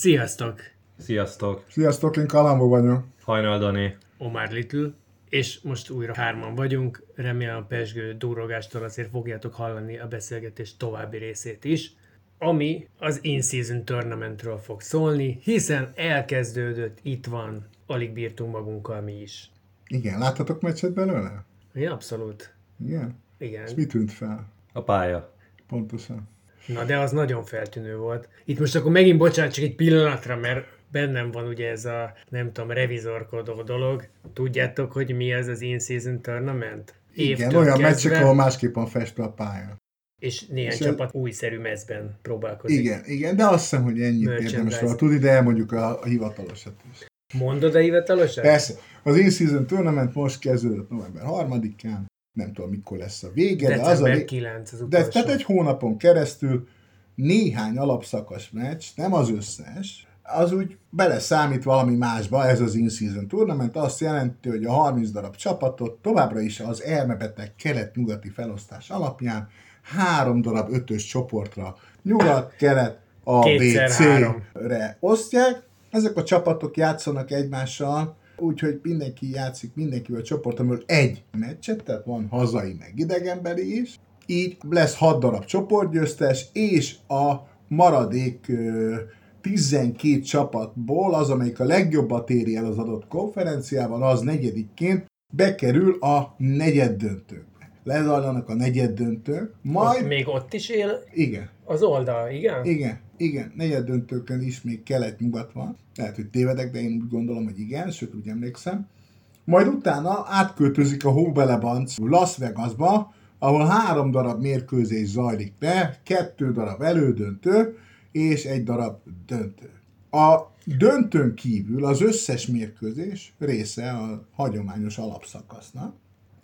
Sziasztok! Sziasztok! Sziasztok, én Kalambó vagyok. Hajnal Dani. Omar Little, és most újra hárman vagyunk. Remélem a pesgő durrogástól azért fogjátok hallani a beszélgetés további részét is, ami az In-Season Tournamentről fog szólni, hiszen elkezdődött, itt van, alig bírtunk magunkkal mi is. Igen, láttatok meccset belőle? Ja, abszolút. Igen. Igen. És mi tűnt fel? A pálya. Pontosan. Na de az nagyon feltűnő volt. Itt most akkor megint bocsánat, csak egy pillanatra, mert bennem van ugye ez a, nem tudom, revizorkodó dolog. Tudjátok, hogy mi ez az In-Season Tournament? Igen, olyan meccsek, ahol másképpen festve a pálya. És néhány És csapat újszerű mezben próbálkozik. Igen, igen, de azt hiszem, hogy ennyit érdemes róla tudni, de elmondjuk a, a hivatalosat is. Mondod a hivatalosan? Persze, az In-Season Tournament most kezdődött november 3-án, nem tudom mikor lesz a vége, de az a December lé- 9 az de tehát egy hónapon keresztül néhány alapszakasz meccs, nem az összes, az úgy beleszámít valami másba, ez az In-Season Tournament, azt jelenti, hogy a 30 darab csapatot továbbra is az elmebeteg kelet-nyugati felosztás alapján három darab ötös csoportra, nyugat, kelet, A, B, Kétszer három. C-re osztják. Ezek a csapatok játszanak egymással, úgyhogy mindenki játszik mindenkivel a csoportomból egy meccset, tehát van hazai meg idegenbeli is. Így lesz 6 darab csoportgyőztes, és a maradék ö, 12 csapatból az, amelyik a legjobbat éri el az adott konferenciában, az negyedikként bekerül a negyed döntőkbe. Lezajlanak a negyed döntők, majd... Még ott is él Igen, az oldal, igen? igen, igen, negyed döntőkön is még kelet-nyugat van. Lehet, hogy tévedek, de én úgy gondolom, hogy igen, sőt úgy emlékszem. Majd utána átköltözik a hóbelebanc Las Vegasba, ahol három darab mérkőzés zajlik le, kettő darab elődöntő, és egy darab döntő. A döntőn kívül az összes mérkőzés része a hagyományos alapszakasznak,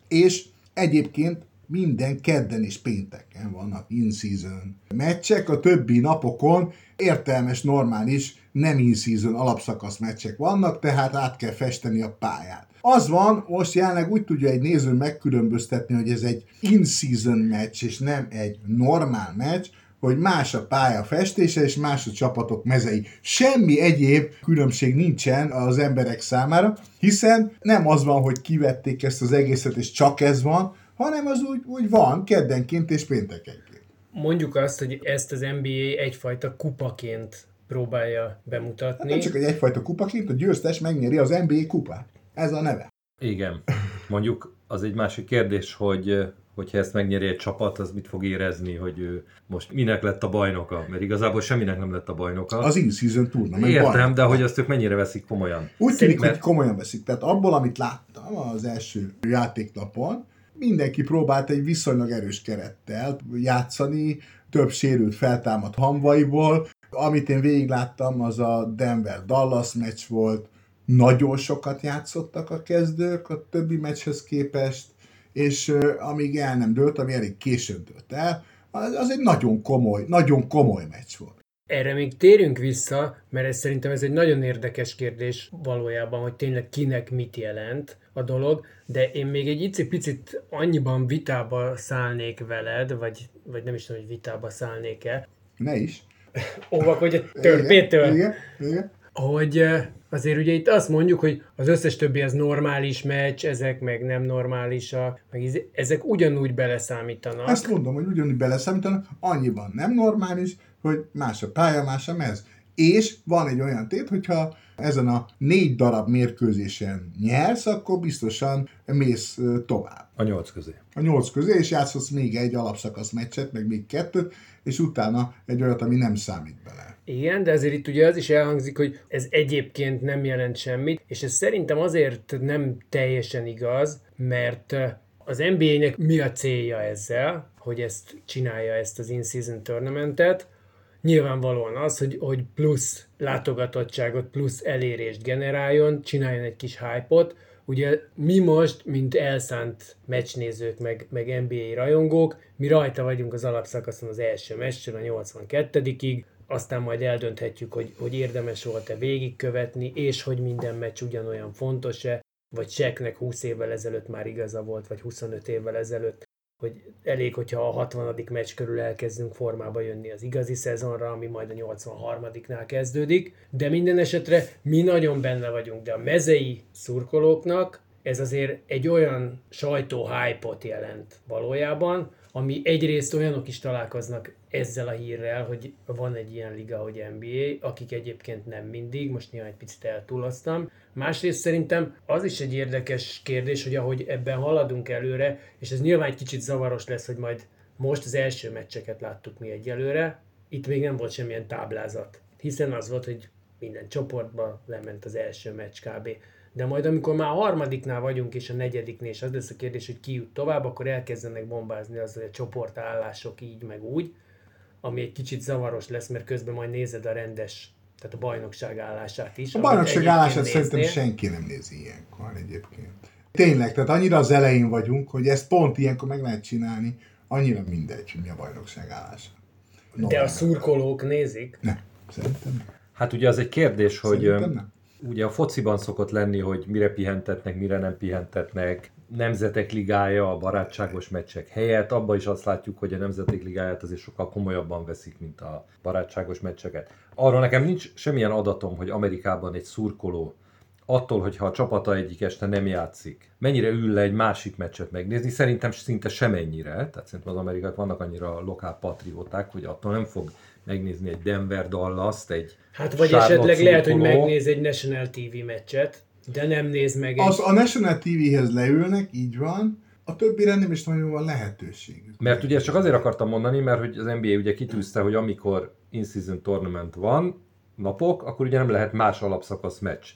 és egyébként minden kedden és pénteken vannak in-season meccsek, a többi napokon értelmes, normális, nem in-season alapszakasz meccsek vannak, tehát át kell festeni a pályát. Az van, most jelenleg úgy tudja egy néző megkülönböztetni, hogy ez egy in-season meccs, és nem egy normál meccs, hogy más a pálya festése, és más a csapatok mezei. Semmi egyéb különbség nincsen az emberek számára, hiszen nem az van, hogy kivették ezt az egészet, és csak ez van, hanem az úgy, úgy van keddenként és péntekenként. Mondjuk azt, hogy ezt az NBA egyfajta kupaként próbálja bemutatni. Hát nem csak egy egyfajta kupaként, a győztes megnyeri az NBA kupát. Ez a neve. Igen. Mondjuk az egy másik kérdés, hogy hogyha ezt megnyeri egy csapat, az mit fog érezni, hogy ő most minek lett a bajnoka, mert igazából semminek nem lett a bajnoka. Az in-season tournament. Értem, bajnok. de hogy azt ők mennyire veszik komolyan. Úgy tűnik, Mert- hogy komolyan veszik. Tehát abból, amit láttam az első játéknapon, mindenki próbált egy viszonylag erős kerettel játszani, több sérült feltámadt hamvaiból. Amit én végigláttam, az a Denver-Dallas meccs volt, nagyon sokat játszottak a kezdők a többi meccshez képest, és amíg el nem dőlt, ami elég későn dőlt el, az egy nagyon komoly, nagyon komoly meccs volt. Erre még térünk vissza, mert ez szerintem ez egy nagyon érdekes kérdés valójában, hogy tényleg kinek mit jelent a dolog, de én még egy icipicit annyiban vitába szállnék veled, vagy, vagy nem is tudom, hogy vitába szállnék-e, Ne is. óvakodj a törpétől, Igen, igen. hogy eh, azért ugye itt azt mondjuk, hogy az összes többi az normális meccs, ezek meg nem normálisak, meg ezek ugyanúgy beleszámítanak. Ezt mondom, hogy ugyanúgy beleszámítanak, annyiban nem normális, hogy más a pálya, más a mez. És van egy olyan tét, hogyha ezen a négy darab mérkőzésen nyersz, akkor biztosan mész tovább. A nyolc közé. A nyolc közé, és játszhatsz még egy alapszakasz meccset, meg még kettőt, és utána egy olyat, ami nem számít bele. Igen, de azért itt ugye az is elhangzik, hogy ez egyébként nem jelent semmit, és ez szerintem azért nem teljesen igaz, mert az NBA-nek mi a célja ezzel, hogy ezt csinálja ezt az in-season tournamentet, nyilvánvalóan az, hogy, hogy plusz látogatottságot, plusz elérést generáljon, csináljon egy kis hype-ot. Ugye mi most, mint elszánt meccsnézők, meg, meg NBA rajongók, mi rajta vagyunk az alapszakaszon az első meccsen, a 82-ig, aztán majd eldönthetjük, hogy, hogy érdemes volt-e végigkövetni, és hogy minden meccs ugyanolyan fontos-e, vagy Seknek 20 évvel ezelőtt már igaza volt, vagy 25 évvel ezelőtt, hogy elég, hogyha a 60. meccs körül elkezdünk formába jönni az igazi szezonra, ami majd a 83-nál kezdődik, de minden esetre mi nagyon benne vagyunk, de a mezei szurkolóknak ez azért egy olyan sajtó jelent valójában, ami egyrészt olyanok is találkoznak ezzel a hírrel, hogy van egy ilyen liga, hogy NBA, akik egyébként nem mindig, most nyilván egy picit eltúloztam. Másrészt szerintem az is egy érdekes kérdés, hogy ahogy ebben haladunk előre, és ez nyilván egy kicsit zavaros lesz, hogy majd most az első meccseket láttuk mi egyelőre, itt még nem volt semmilyen táblázat, hiszen az volt, hogy minden csoportba lement az első meccs kb. De majd amikor már a harmadiknál vagyunk, és a negyediknél, és az lesz a kérdés, hogy ki jut tovább, akkor elkezdenek bombázni az, hogy a csoportállások így, meg úgy, ami egy kicsit zavaros lesz, mert közben majd nézed a rendes, tehát a bajnokság állását is. A bajnokság állását szerintem senki nem nézi ilyenkor egyébként. Tényleg, tehát annyira az elején vagyunk, hogy ezt pont ilyenkor meg lehet csinálni, annyira mindegy, hogy mi a bajnokság állása. No, De a szurkolók nézik? Nem, szerintem nem. Hát ugye az egy kérdés, hogy nem. Ugye a fociban szokott lenni, hogy mire pihentetnek, mire nem pihentetnek, nemzetek ligája, a barátságos meccsek helyett. Abban is azt látjuk, hogy a nemzetek ligáját azért sokkal komolyabban veszik, mint a barátságos meccseket. Arról nekem nincs semmilyen adatom, hogy Amerikában egy szurkoló attól, hogyha a csapata egyik este nem játszik, mennyire ül le egy másik meccset megnézni, szerintem szinte semennyire, tehát szerintem az amerikák vannak annyira lokál patrióták, hogy attól nem fog megnézni egy Denver dallas egy Hát vagy esetleg lehet, hogy megnéz egy National TV meccset, de nem néz meg egy... Az, a National TV-hez leülnek, így van, a többire nem is nagyon van lehetőség. Mert ugye csak azért akartam mondani, mert hogy az NBA ugye kitűzte, hogy amikor in-season tournament van, napok, akkor ugye nem lehet más alapszakasz meccs.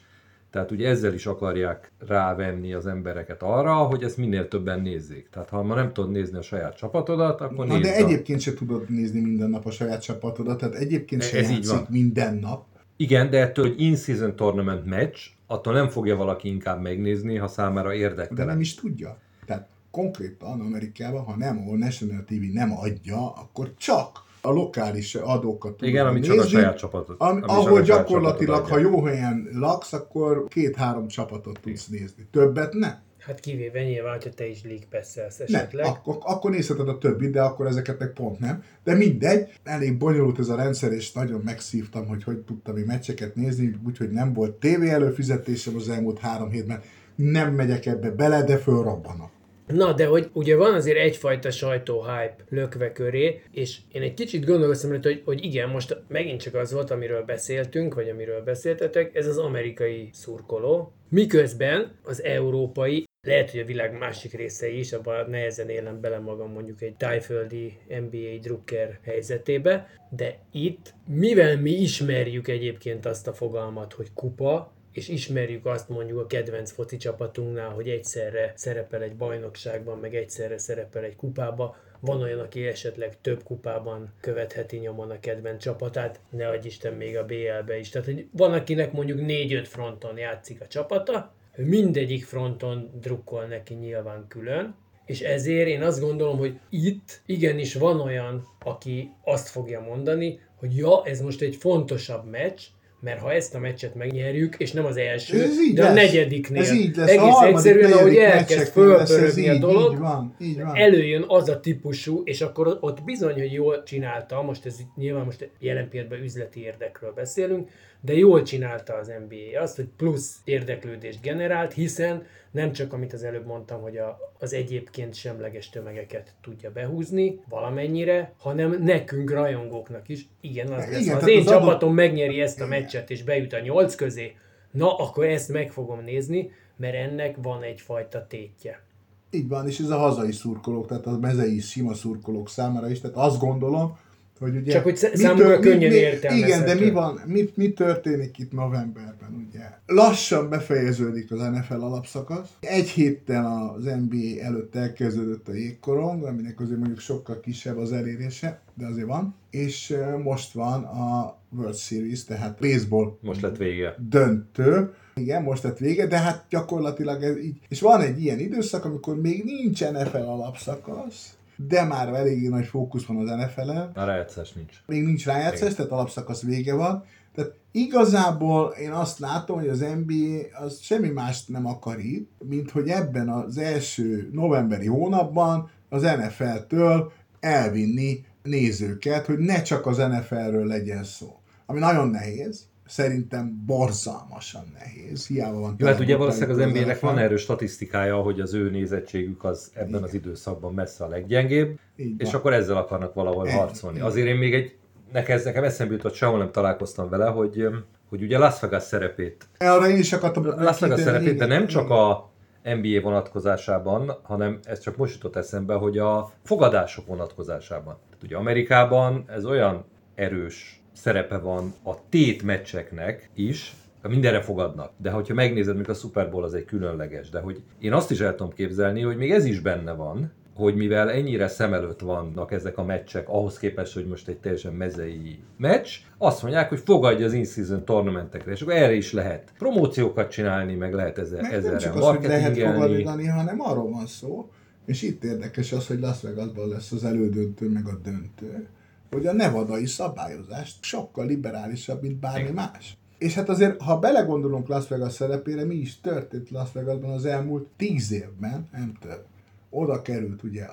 Tehát ugye ezzel is akarják rávenni az embereket arra, hogy ezt minél többen nézzék. Tehát ha ma nem tudod nézni a saját csapatodat, akkor Na, de egyébként se tudod nézni minden nap a saját csapatodat, tehát egyébként se ez játszik minden nap. Igen, de ettől, hogy in-season tournament meccs, attól nem fogja valaki inkább megnézni, ha számára érdektelen. De nem is tudja. Tehát konkrétan Amerikában, ha nem, a National TV nem adja, akkor csak a lokális adókat Igen, ami nézni, csak a saját csapatot. Am, ahol gyakorlatilag, ha jó helyen laksz, akkor két-három csapatot tudsz nézni. Többet nem. Hát kivéve nyilván, hogyha te is League pass esetleg. Nem, akkor, akkor nézheted a többit, de akkor ezeket meg pont nem. De mindegy, elég bonyolult ez a rendszer, és nagyon megszívtam, hogy hogy tudtam én meccseket nézni, úgyhogy nem volt tévé előfizetésem az elmúlt három hétben. Nem megyek ebbe bele, de fölrabbanok. Na, de hogy ugye van azért egyfajta sajtó hype lökve köré, és én egy kicsit gondolkoztam hogy, hogy igen, most megint csak az volt, amiről beszéltünk, vagy amiről beszéltetek, ez az amerikai szurkoló, miközben az európai lehet, hogy a világ másik részei is, abban nehezen élem bele magam mondjuk egy tájföldi NBA drukker helyzetébe, de itt, mivel mi ismerjük egyébként azt a fogalmat, hogy kupa, és ismerjük azt mondjuk a kedvenc foci csapatunknál, hogy egyszerre szerepel egy bajnokságban, meg egyszerre szerepel egy kupába, van olyan, aki esetleg több kupában követheti nyomon a kedvenc csapatát, ne adj Isten még a BL-be is. Tehát hogy van, akinek mondjuk 4-5 fronton játszik a csapata, ő mindegyik fronton drukkol neki nyilván külön, és ezért én azt gondolom, hogy itt igenis van olyan, aki azt fogja mondani, hogy ja, ez most egy fontosabb meccs, mert ha ezt a meccset megnyerjük, és nem az első, ez így de lesz. a negyediknél, ez így lesz. egész a egyszerűen, ahogy elkezd fölpörögni a dolog, így van, így van. előjön az a típusú, és akkor ott bizony, hogy jól csinálta, most ez nyilván most jelen pillanatban üzleti érdekről beszélünk, de jól csinálta az NBA azt, hogy plusz érdeklődést generált, hiszen nem csak, amit az előbb mondtam, hogy a, az egyébként semleges tömegeket tudja behúzni valamennyire, hanem nekünk rajongóknak is. Igen, az lesz. Igen, ha az én az csapatom adott... megnyeri ezt a meccset és bejut a nyolc közé, na, akkor ezt meg fogom nézni, mert ennek van egyfajta tétje. Így van, és ez a hazai szurkolók, tehát a mezei sima szurkolók számára is, tehát azt gondolom, Hogy ugye, Csak hogy számomra könnyen értelmezhető. Igen, de mi van, mi, mi történik itt novemberben, ugye? Lassan befejeződik az NFL alapszakasz. Egy héttel az NBA előtt elkezdődött a jégkorong, aminek azért mondjuk sokkal kisebb az elérése, de azért van. És most van a World Series, tehát baseball Most lett vége. döntő. Igen, most lett vége, de hát gyakorlatilag ez így. És van egy ilyen időszak, amikor még nincs NFL alapszakasz, de már eléggé nagy fókusz van az NFL-en. A rájátszás nincs. Még nincs rájátszás, tehát alapszakasz vége van. Tehát igazából én azt látom, hogy az NBA az semmi mást nem akar itt, mint hogy ebben az első novemberi hónapban az NFL-től elvinni nézőket, hogy ne csak az NFL-ről legyen szó. Ami nagyon nehéz, szerintem borzalmasan nehéz. Hiába van. Jó, hát ugye valószínűleg az. NBA-nek van erős statisztikája, hogy az ő nézettségük az ebben Igen. az időszakban messze a leggyengébb, Így és akkor ezzel akarnak valahol Ennyi. harcolni. Azért én még egy, nekem, nekem eszembe jutott, sehol nem találkoztam vele, hogy, hogy ugye Las Vegas szerepét, Arra én is akartam Las Vegas szerepét, de igen, nem csak igen. a NBA vonatkozásában, hanem ez csak most jutott eszembe, hogy a fogadások vonatkozásában. Tehát ugye Amerikában ez olyan erős szerepe van a tét meccseknek is, mindenre fogadnak. De hogyha megnézed, mikor a Super Bowl az egy különleges, de hogy én azt is el tudom képzelni, hogy még ez is benne van, hogy mivel ennyire szem előtt vannak ezek a meccsek, ahhoz képest, hogy most egy teljesen mezei meccs, azt mondják, hogy fogadja az in-season tournamentekre, és akkor erre is lehet promóciókat csinálni, meg lehet ezzel, Meg nem ezzel csak az, hogy lehet fogadni, hanem arról van szó, és itt érdekes az, hogy Las Vegasban lesz az elődöntő, meg a döntő, hogy a nevadai szabályozást sokkal liberálisabb, mint bármi Igen. más. És hát azért, ha belegondolunk Las Vegas szerepére, mi is történt Las Vegasban az elmúlt tíz évben, nem több. Oda került ugye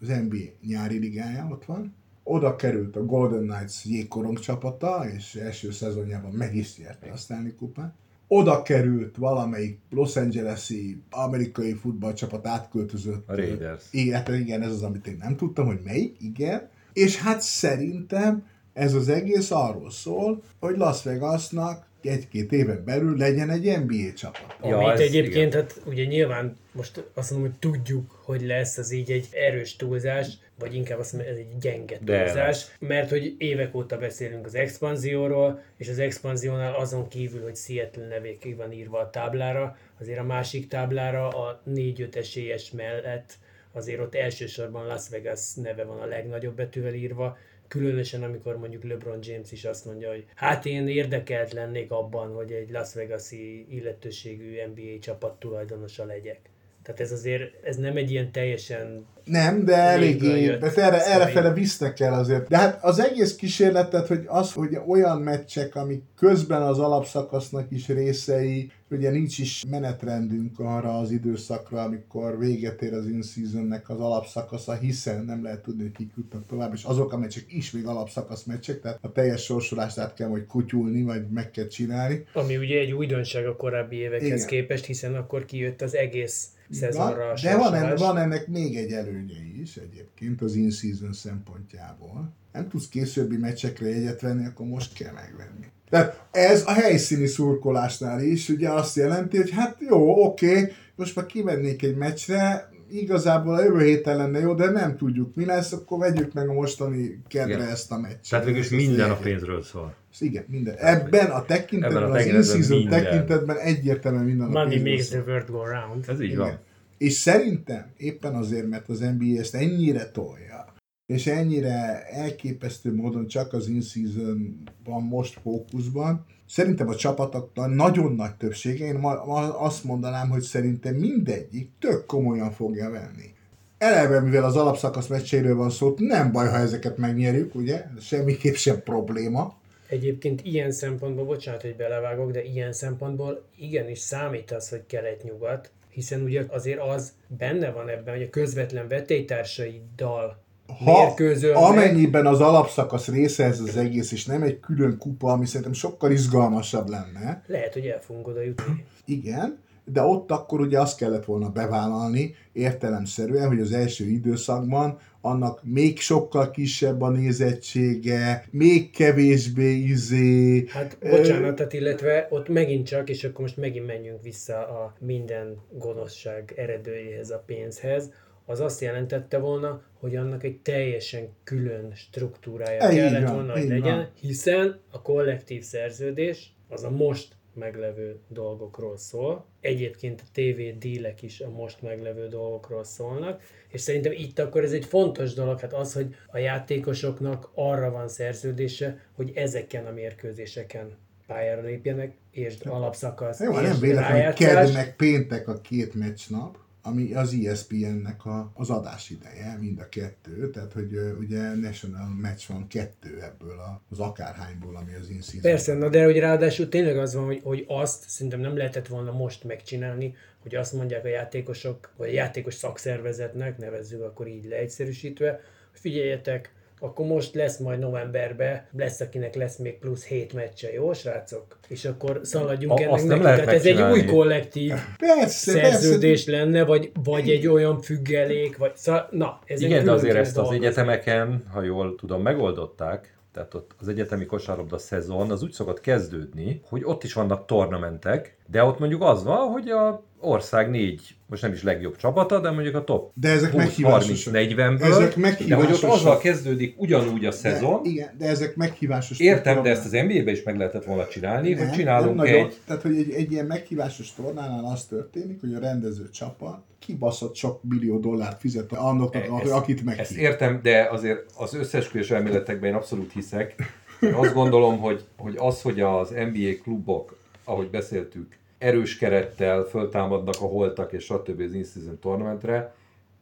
az NBA nyári ligája, ott van, oda került a Golden Knights jégkorong csapata, és első szezonjában meg is nyerte a Stanley kupát. Oda került valamelyik Los Angeles-i amerikai futballcsapat átköltözött. A Raiders. Igen, hát igen, ez az, amit én nem tudtam, hogy melyik, igen. És hát szerintem ez az egész arról szól, hogy Las Vegasnak egy-két éven belül legyen egy NBA csapat. Ja, Amit ez egyébként, igen. hát ugye nyilván most azt mondom, hogy tudjuk, hogy lesz, az így egy erős túlzás, vagy inkább azt mondom, ez egy gyenge De túlzás, mert hogy évek óta beszélünk az expanzióról, és az expanziónál azon kívül, hogy Seattle nevék van írva a táblára, azért a másik táblára a 4-5 esélyes mellett azért ott elsősorban Las Vegas neve van a legnagyobb betűvel írva, különösen amikor mondjuk LeBron James is azt mondja, hogy hát én érdekelt lennék abban, hogy egy Las Vegas-i illetőségű NBA csapat tulajdonosa legyek. Tehát ez azért, ez nem egy ilyen teljesen Nem, de eléggé, de erre, erre fele visznek el azért. De hát az egész kísérletet, hogy az, hogy olyan meccsek, amik közben az alapszakasznak is részei, ugye nincs is menetrendünk arra az időszakra, amikor véget ér az in-seasonnek az alapszakasza, hiszen nem lehet tudni, hogy kik jutnak tovább, és azok a meccsek is még alapszakasz meccsek, tehát a teljes sorsolást át kell majd kutyulni, vagy meg kell csinálni. Ami ugye egy újdonság a korábbi évekhez Igen. Képest, hiszen akkor kijött az egész szezonra de van, ennek, sorsolás. van ennek még egy előnye is egyébként az in-season szempontjából. Nem tudsz későbbi meccsekre jegyet venni, akkor most kell megvenni. Tehát ez a helyszíni szurkolásnál is ugye azt jelenti, hogy hát jó, oké, most már kivennék egy meccsre, igazából a jövő héten lenne jó, de nem tudjuk mi lesz, akkor vegyük meg a mostani kedre Igen. ezt a meccset. Tehát végül is Ezt minden a pénzről szól. Igen, minden. Ebben a tekintetben, Ebben a az tekintetben minden. tekintetben egyértelműen minden a Money pénzről makes szól. the world go round. Ez így Igen. van. És szerintem éppen azért, mert az NBA ezt ennyire tolja, és ennyire elképesztő módon csak az in-season van most fókuszban, szerintem a csapatoknak nagyon nagy többsége, én ma, ma azt mondanám, hogy szerintem mindegyik tök komolyan fogja venni. Eleve, mivel az alapszakasz meccseiről van szó, nem baj, ha ezeket megnyerjük, ugye? Semmiképp sem probléma. Egyébként ilyen szempontból, bocsánat, hogy belevágok, de ilyen szempontból igenis számít az, hogy kelet-nyugat, hiszen ugye azért az benne van ebben, hogy a közvetlen vetélytársaiddal Ha, mérkőzőn amennyiben az alapszakasz része ez az egész, és nem egy külön kupa, ami szerintem sokkal izgalmasabb lenne, lehet, hogy el fogunk oda jutni. Igen, de ott akkor ugye azt kellett volna bevállalni értelemszerűen, hogy az első időszakban annak még sokkal kisebb a nézettsége, még kevésbé izé. Hát bocsánatot, illetve ott megint csak, és akkor most megint menjünk vissza a minden gonoszság eredőjéhez, a pénzhez, az azt jelentette volna, hogy annak egy teljesen külön struktúrája E, kellett van, volna, hogy legyen, van. hiszen a kollektív szerződés az a most meglevő dolgokról szól. Egyébként a TV dílek is a most meglevő dolgokról szólnak, és szerintem itt akkor ez egy fontos dolog, hát az, hogy a játékosoknak arra van szerződése, hogy ezeken a mérkőzéseken pályára lépjenek, és alapszakasz, Jó, és nem véletlen, hogy kedd meg péntek a két meccsnap, ami az ESPN-nek a, az adásideje, mind a kettő, tehát hogy ugye National Match van kettő ebből a, az akárhányból, ami az in Persze, na de hogy ráadásul tényleg az van, hogy, hogy azt szerintem nem lehetett volna most megcsinálni, hogy azt mondják a játékosok, vagy a játékos szakszervezetnek, nevezzük akkor így leegyszerűsítve, figyeljetek, akkor most lesz majd novemberben, lesz akinek lesz még plusz 7 meccse, jó srácok? És akkor szaladjunk A- ennek neki. Tehát ez egy új kollektív Persze, szerződés lenne, vagy, vagy egy olyan függelék, vagy szóval, na, ez egy Igen, de azért ezt az egyetemeken, ha jól tudom, megoldották, tehát ott az egyetemi kosárlabda szezon az úgy szokott kezdődni, hogy ott is vannak tornamentek, de ott mondjuk az van, hogy a ország négy, most nem is legjobb csapata, de mondjuk a top De ezek 20, 30, meghívásosak. 40 Ezek de hogy ott azzal kezdődik ugyanúgy a De, szezon, igen, de ezek meghívásos Értem, de ezt az NBA-be is meg lehetett volna csinálni, Nem, hogy csinálunk nem nagyon. egy... Tehát, hogy egy, egy ilyen meghívásos tornánál az történik, hogy a rendező csapat kibaszott sok millió dollárt fizet annak, Ezt- akit Ezt meghív. értem, de azért az összesküvés elméletekben én abszolút hiszek. Én azt gondolom, hogy, hogy az, hogy az NBA klubok, ahogy beszéltük, erős kerettel föltámadnak a holtak és stb. az in-season tournamentre,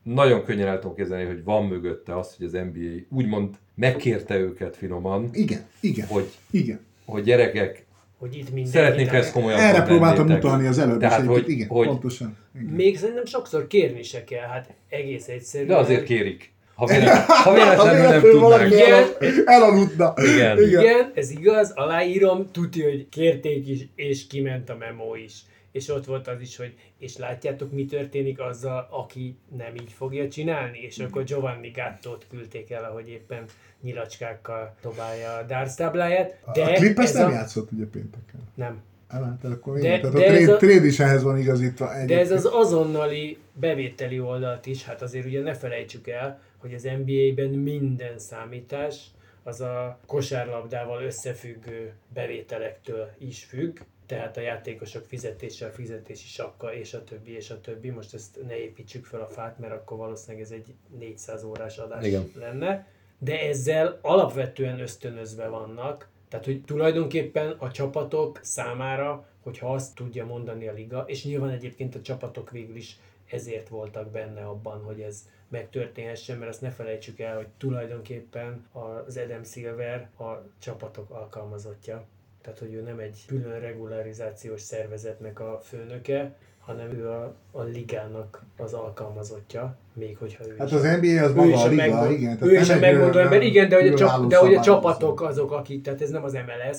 nagyon könnyen el tudom képzelni, hogy van mögötte az, hogy az NBA úgymond megkérte őket finoman, Igen, igen, hogy, igen. hogy gyerekek, hogy itt mindenki szeretnénk ezt komolyan Erre próbáltam utalni az előbb, Tehát, és hogy, igen, hogy, pontosan. Igen. Még szerintem sokszor kérni se kell, hát egész egyszerűen. de azért kérik. Ha, véletlenül, ha véletlenül nem tudnák. Igen. el- Elaludna. Igen. Igen, ez igaz, aláírom, tudja, hogy kérték is, és kiment a memo is. És ott volt az is, hogy és látjátok, mi történik azzal, aki nem így fogja csinálni, és akkor Giovanni Gattot küldték el, ahogy éppen nyilacskákkal dobálja a darts tábláját. De a klip ezt ez nem a... játszott ugye pénteken. Nem. Elment, tehát akkor De- igen. Tehát de a ez trade, a- trade is ehhez van igazítva. De ez egyébként. az azonnali bevételi oldalt is, hát azért ugye ne felejtsük el, hogy az NBA-ben minden számítás az a kosárlabdával összefüggő bevételektől is függ, tehát a játékosok fizetése, a fizetési sakka, és a többi, és a többi. Most ezt ne építsük fel a fát, mert akkor valószínűleg ez egy 400 órás adás Igen. lenne. De ezzel alapvetően ösztönözve vannak, tehát hogy tulajdonképpen a csapatok számára, hogyha azt tudja mondani a liga, és nyilván egyébként a csapatok végül is ezért voltak benne abban, hogy ez megtörténhessen, mert azt ne felejtsük el, hogy tulajdonképpen az Adam Silver a csapatok alkalmazottja. Tehát, hogy ő nem egy külön regularizációs szervezetnek a főnöke, hanem ő a, a ligának az alkalmazottja, még hogyha ő Hát az NBA az maga a liga, megmond, igen. ő is a olyan ember, igen, de hogy, a de hogy csapatok azok, akik, tehát ez nem az MLS,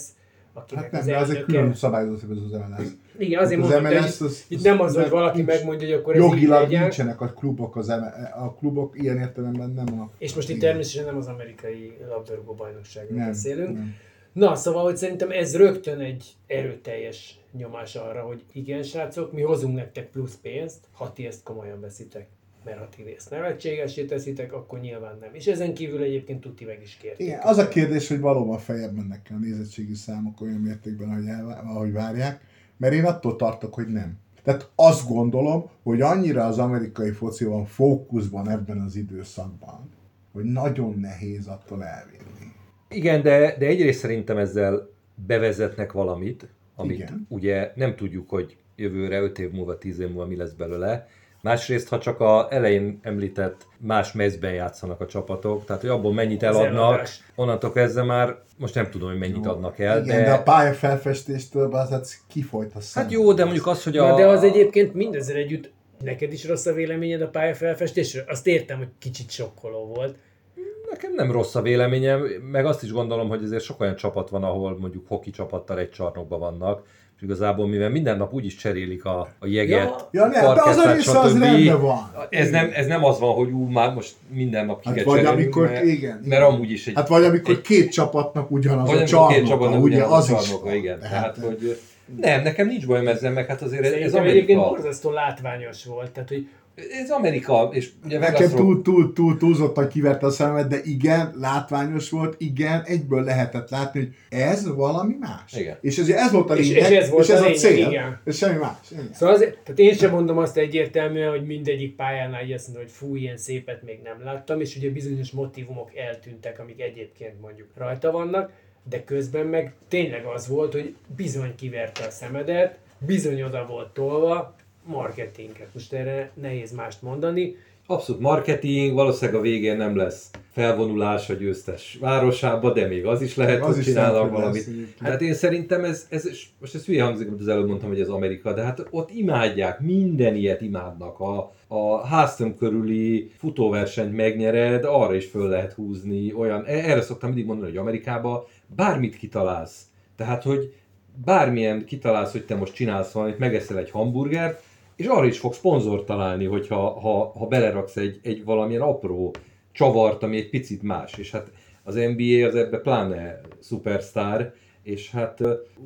akinek Hát nem, az de elnöke. külön szabályozó szervezet az MLS. Igen, azért Az mondom, hogy MLS itt, az- az- nem az, hogy valaki nincs- megmondja, hogy akkor ez így Jogilag legyen. nincsenek a klubok az M- a klubok ilyen értelemben nem a... És most itt természetesen nem az amerikai labdarúgó bajnokságról Nem, beszélünk. nem. Na, szóval, hogy szerintem ez rögtön egy erőteljes nyomás arra, hogy igen, srácok, mi hozunk nektek plusz pénzt, ha ti ezt komolyan veszitek. Mert ha ti ezt nevetségesé teszitek, akkor nyilván nem. És ezen kívül egyébként tuti meg is kérték. Igen, az a kérdés, hogy valóban feljebb mennek a nézettségi számok olyan mértékben, ahogy, elvá- ahogy várják, mert én attól tartok, hogy nem. Tehát azt gondolom, hogy annyira az amerikai foci van fókuszban ebben az időszakban, hogy nagyon nehéz attól elvinni. Igen, de, de egyrészt szerintem ezzel bevezetnek valamit, amit Igen. Ugye nem tudjuk, hogy jövőre, 5 év múlva, 10 év múlva mi lesz belőle. Másrészt, ha csak a elején említett más mezben játszanak a csapatok, tehát hogy abból mennyit Az eladnak, eladás. onnantól kezdve már most nem tudom, hogy mennyit adnak el, Igen, de, de a pálya felfestéstől az hát kifolyt a szem. hát jó, de mondjuk az, hogy a... Na, de az egyébként mindezzel együtt, neked is rossz a véleményed a pályafelfestésről? Azt értem, hogy kicsit sokkoló volt. Nekem nem rossz a véleményem, meg azt is gondolom, hogy azért sok olyan csapat van, ahol mondjuk hoki csapattal egy csarnokban vannak, és igazából mivel minden nap úgyis cserélik a, a jeget, Ja, nem, de az a része az rendben van. Ez nem, ez nem az van, hogy ú, már most minden nap ki Hát vagy amikor, mert, igen, mert amúgy is egy... Hát vagy amikor egy- két csapatnak ugyanaz vagy a amikor két csarnoka, csapatnak ugye ugyanaz az a is csarnoka, van. igen. Tehát, Tehát, hogy nem, nekem nincs bajom ezzel, meg hát azért ez, ez Szerintem egyébként Amerika. borzasztó látványos volt. Tehát, hogy Ez Amerika, és ugye Nekem Vegasról- túl, túl, túl, túlzottan kiverte a szememet, de igen, látványos volt, igen, egyből lehetett látni, hogy ez valami más. Igen. És ez, ez volt a És- lényeg, és ez volt és ez a a, cél, igen. és semmi más. Igen. Szóval azért, tehát én sem mondom azt egyértelműen, hogy mindegyik pályánál így azt mondom, hogy fú, ilyen szépet még nem láttam, és ugye bizonyos motivumok eltűntek, amik egyébként mondjuk rajta vannak, de közben meg tényleg az volt, hogy bizony kiverte a szemedet, bizony oda volt tolva, marketinget. Most erre nehéz mást mondani. Abszolút marketing, valószínűleg a végén nem lesz felvonulás a győztes városába, de még az is lehet, Az hogy csinálnak valamit. lesz egyébként. Hát én szerintem ez, ez, most ez hülye hangzik, amit az előbb mondtam, hogy ez Amerika, de hát ott imádják, minden ilyet imádnak. A, a háztöm körüli futóversenyt megnyered, arra is föl lehet húzni, olyan, e- erre szoktam mindig mondani, hogy Amerikában bármit kitalálsz. Tehát, hogy bármilyen kitalálsz, hogy te most csinálsz valamit, megeszel egy hamburgert, és arra is fog szponzort találni, hogyha ha, ha beleraksz egy, egy valamilyen apró csavart, ami egy picit más. És hát az NBA az ebbe pláne szupersztár, és hát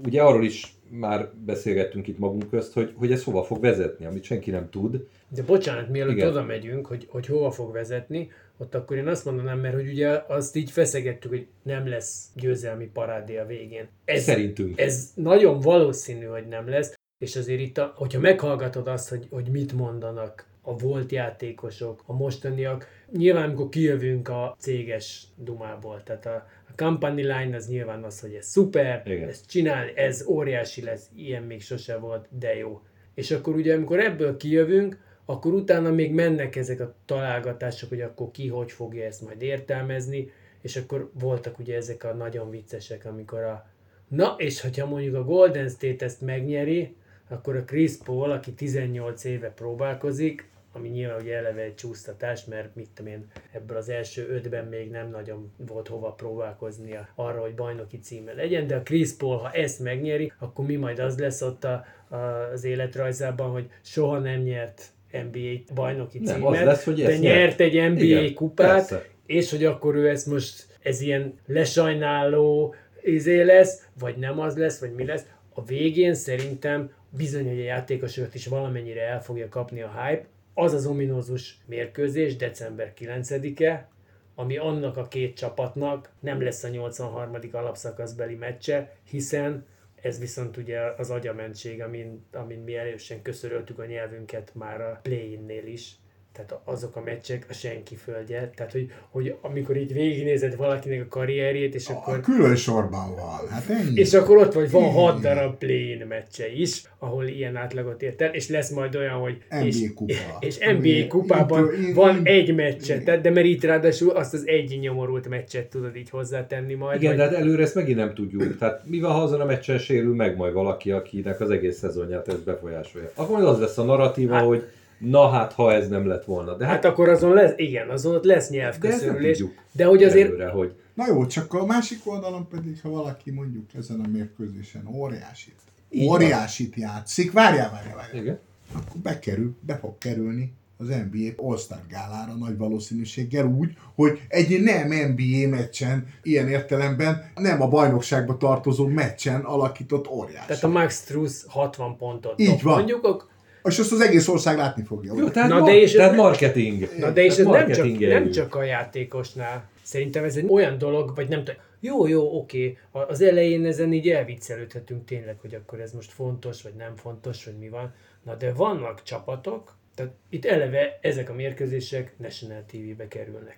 ugye arról is már beszélgettünk itt magunk közt, hogy, hogy ez hova fog vezetni, amit senki nem tud. De bocsánat, mielőtt Igen. oda megyünk, hogy, hogy hova fog vezetni, ott akkor én azt mondanám, mert hogy ugye azt így feszegettük, hogy nem lesz győzelmi parádé a végén. Ez, Szerintünk. Ez nagyon valószínű, hogy nem lesz, és azért itt, a, hogyha meghallgatod azt, hogy, hogy mit mondanak a volt játékosok, a mostaniak, nyilván amikor kijövünk a céges dumából, tehát a, a company line az nyilván az, hogy ez szuper, Igen. ezt csinálni, ez óriási lesz, ilyen még sose volt, de jó. És akkor ugye, amikor ebből kijövünk, akkor utána még mennek ezek a találgatások, hogy akkor ki hogy fogja ezt majd értelmezni, és akkor voltak ugye ezek a nagyon viccesek, amikor a Na, és hogyha mondjuk a Golden State ezt megnyeri, akkor a Chris Paul, aki 18 éve próbálkozik, ami nyilván ugye eleve egy csúsztatás, mert mit tudom én, ebből az első ötben még nem nagyon volt hova próbálkoznia arra, hogy bajnoki címe legyen, de a Chris Paul, ha ezt megnyeri, akkor mi majd az lesz ott a, a, az életrajzában, hogy soha nem nyert NBA bajnoki Nem, címet, az lesz, hogy de nyert egy NBA Igen, kupát, persze. és hogy akkor ő ezt most, ez ilyen lesajnáló izé lesz, vagy nem az lesz, vagy mi lesz. A végén szerintem bizony, hogy a játékosokat is valamennyire el fogja kapni a hype. Az az ominózus mérkőzés, december 9-e, ami annak a két csapatnak nem lesz a 83. alapszakaszbeli meccse, hiszen ez viszont ugye az agyamentség, amin, amin mi erősen köszöröltük a nyelvünket már a play-innél is. Tehát azok a meccsek a senki földje. Tehát, hogy, hogy amikor így végignézed valakinek a karrierjét, és A akkor külön sorban van. Hát ennyi. és akkor ott vagy, van hat darab play meccse is, ahol ilyen átlagot ért el, és lesz majd olyan, hogy NBA és, kupa. és Ami- NBA kupában itt- van itt- egy meccse, tehát, de mert itt ráadásul azt az egy nyomorult meccset tudod így hozzátenni majd. Igen, vagy- de hát előre ezt megint nem tudjuk. Tehát mi van, ha azon a meccsen sérül meg majd valaki, akinek az egész szezonját ez befolyásolja. Akkor majd az lesz a narratíva, Hát- hogy na hát, ha ez nem lett volna. De Hát hát, akkor azon lesz, igen, azon ott lesz de nyelvköszörülés, tudjuk de hogy azért előre, hogy Na jó, csak a másik oldalon pedig, ha valaki mondjuk ezen a mérkőzésen óriásit, Így óriásit játszik, várjál, várjál, várjál, igen. akkor bekerül, be fog kerülni az NBA All-Star gálára nagy valószínűséggel úgy, hogy egy nem NBA meccsen, ilyen értelemben nem a bajnokságba tartozó meccsen alakított óriási. tehát a Max Truss 60 pontot Így dob, van. mondjuk, ak- És azt az egész ország látni fogja. Jó, tehát, Na, ma- de és- tehát marketing. Na de és ez nem csak, nem csak a játékosnál. Szerintem ez egy olyan dolog, vagy nem tudom, jó, jó, oké, az elején ezen így elviccelődhetünk tényleg, hogy akkor ez most fontos, vagy nem fontos, vagy mi van. Na de vannak csapatok, tehát itt eleve ezek a mérkőzések National TV-be kerülnek.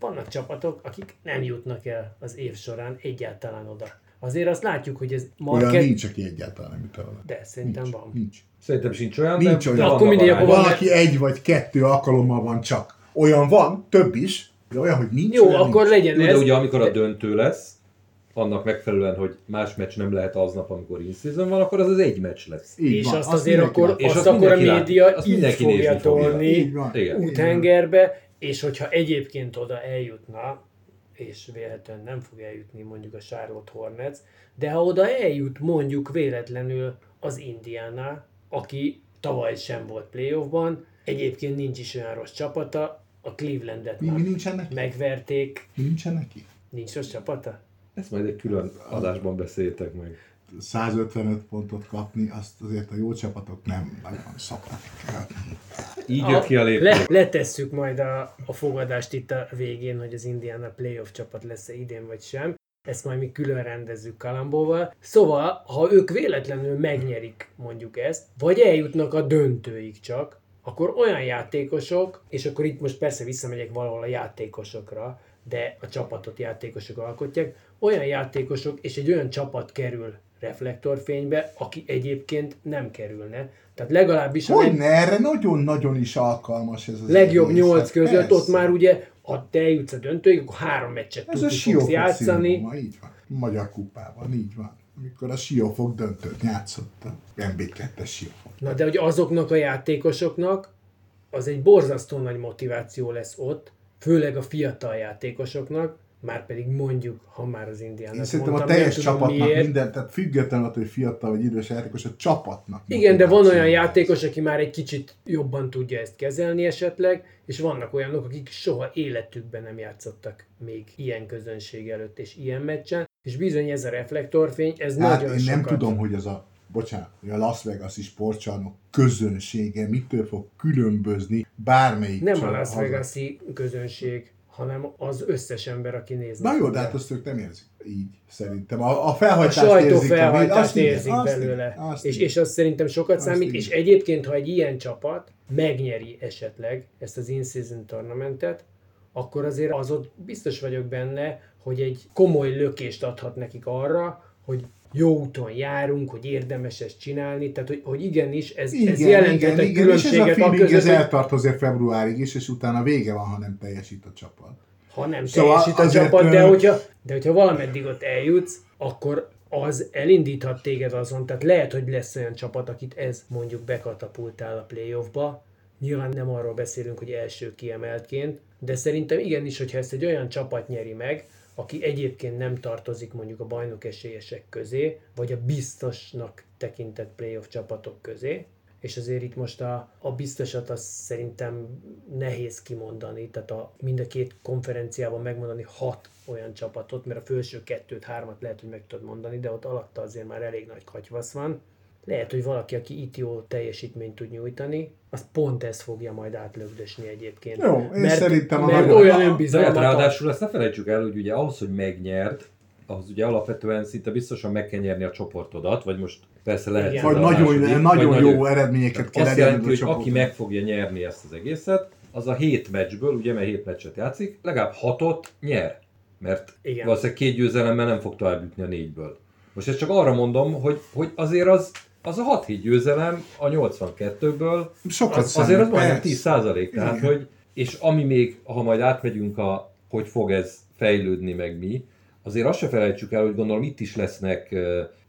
Vannak csapatok, akik nem jutnak el az év során egyáltalán oda. Azért azt látjuk, hogy ez Olyan market... nincs, aki egyáltalán nem jut el oda. De szerintem nincs, van. Nincs. Szerintem sincs olyan, Nincs de, olyan. de Akkor arányok. akkor van- Valaki egy vagy kettő alkalommal van csak. Olyan van, több is, de olyan, hogy nincs. Jó, olyan akkor nincs. legyen Jó, de ez. ugye amikor a döntő lesz, annak megfelelően, hogy más meccs nem lehet aznap, amikor in-season van, akkor az az egy meccs lesz. Így és van, azt azért akkor. És azt akkor a média azt így fogja tolni úthengerbe, és hogyha egyébként oda eljutna, és véletlenül nem fog eljutni mondjuk a Charlotte Hornets, de ha oda eljut mondjuk véletlenül az Indiana, aki tavaly sem volt playoffban, egyébként nincs is olyan rossz csapata, a Clevelandet Mi, mi nincsen neki? megverték, Mi nincsen neki? nincs rossz csapata? Ezt majd egy külön adásban beszéltek meg. 155 pontot kapni, azt azért a jó csapatok nem nagyon szoktak. Így jött ki a lépés. Le, letesszük majd a, a fogadást itt a végén, hogy az Indiana playoff csapat lesz-e idén vagy sem. Ezt majd mi külön rendezzük Kalambóval. Szóval, ha ők véletlenül megnyerik mondjuk ezt, vagy eljutnak a döntőig csak, akkor olyan játékosok, és akkor itt most persze visszamegyek valahol a játékosokra, de a csapatot játékosok alkotják, olyan játékosok és egy olyan csapat kerül reflektorfénybe, aki egyébként nem kerülne. Tehát legalábbis Hogy ne, erre nagyon-nagyon is alkalmas ez az legjobb nyolc Hát között, ott már ugye, ha te eljutsz a döntőig, akkor három meccset Ez a fogsz játszani. szindróma, így van. Magyar kupában, így van. Amikor a siófok döntőt játszott a MB2-es siófok. Na de hogy azoknak a játékosoknak az egy borzasztó nagy motiváció lesz ott, főleg a fiatal játékosoknak, már pedig mondjuk, ha már az indiának Én szerintem a mondtam, teljes nem tudom csapatnak miért. minden, tehát függetlenül attól, hogy fiatal vagy idős játékos, a csapatnak. Igen, de van olyan játékos, aki már egy kicsit jobban tudja ezt kezelni esetleg, és vannak olyanok, akik soha életükben nem játszottak még ilyen közönség előtt és ilyen meccsen, és bizony ez a reflektorfény, ez Hát nagyon én nem sokat... tudom, hogy az a, bocsánat, hogy a Las Vegas-i sportcsarnok közönsége mitől fog különbözni bármelyik Nem a Las Vegas-i közönség, hanem az összes ember, aki néz. Na jó, de hát azt ők nem érzik így, szerintem. A, a a felhajtást sajtó érzik. felhajtást Azt érzik azt belőle. azt és, és az szerintem sokat Azt számít, és egyébként, ha egy ilyen csapat megnyeri esetleg ezt az in-season tournamentet, akkor azért az ott biztos vagyok benne, hogy egy komoly lökést adhat nekik arra, hogy jó úton járunk, hogy érdemes ezt csinálni, tehát hogy, hogy igenis ez, Igen, ez jelenthet igen, egy igen, és ez a különbséget feeling ez eltart azért februárig is, és utána vége van, ha nem teljesít a csapat. ha nem Szóval teljesít a csapat, de hogyha, de hogyha valameddig ott eljutsz, akkor az elindíthat téged azon, tehát lehet, hogy lesz olyan csapat, akit ez mondjuk bekatapultál a playoffba, Nyilván nem arról beszélünk, hogy első kiemeltként, de szerintem igenis, hogyha ezt egy olyan csapat nyeri meg, aki egyébként nem tartozik mondjuk a bajnok esélyesek közé, vagy a biztosnak tekintett playoff csapatok közé, és azért itt most a, a biztosat azt szerintem nehéz kimondani, tehát a, mind a két konferenciában megmondani hat olyan csapatot, mert a felső kettőt, hármat lehet, hogy meg tudod mondani, de ott alatta azért már elég nagy katyvasz van. Lehet, hogy valaki, aki itt jó teljesítményt tud nyújtani, az pont ezt fogja majd átlögdösni egyébként. Jó, én szerintem a mert nagyon- olyan hát önbizalmat ad. ráadásul ezt ne felejtsük el, hogy ugye ahhoz, hogy megnyerd, ahhoz ugye alapvetően szinte biztosan meg kell nyerni a csoportodat, vagy most persze lehet Igen. Vagy nagyon, második, nagyon vagy jó eredményeket kell Azt jelenti, hogy aki meg fogja nyerni ezt az egészet, az a hét meccsből, ugye mert hét meccset játszik, legalább hatot nyer. Mert. Igen. valószínűleg két győzelemmel nem fog tovább jutni a négyből. Most ezt csak arra mondom, hogy, hogy azért az, az a 6 hét győzelem a 82-ből, Sokat az, számít, azért az majdnem persze. 10 százalék. Tehát, Igen. hogy, és ami még, ha majd átmegyünk a, hogy fog ez fejlődni meg mi, azért azt se felejtsük el, hogy gondolom itt is lesznek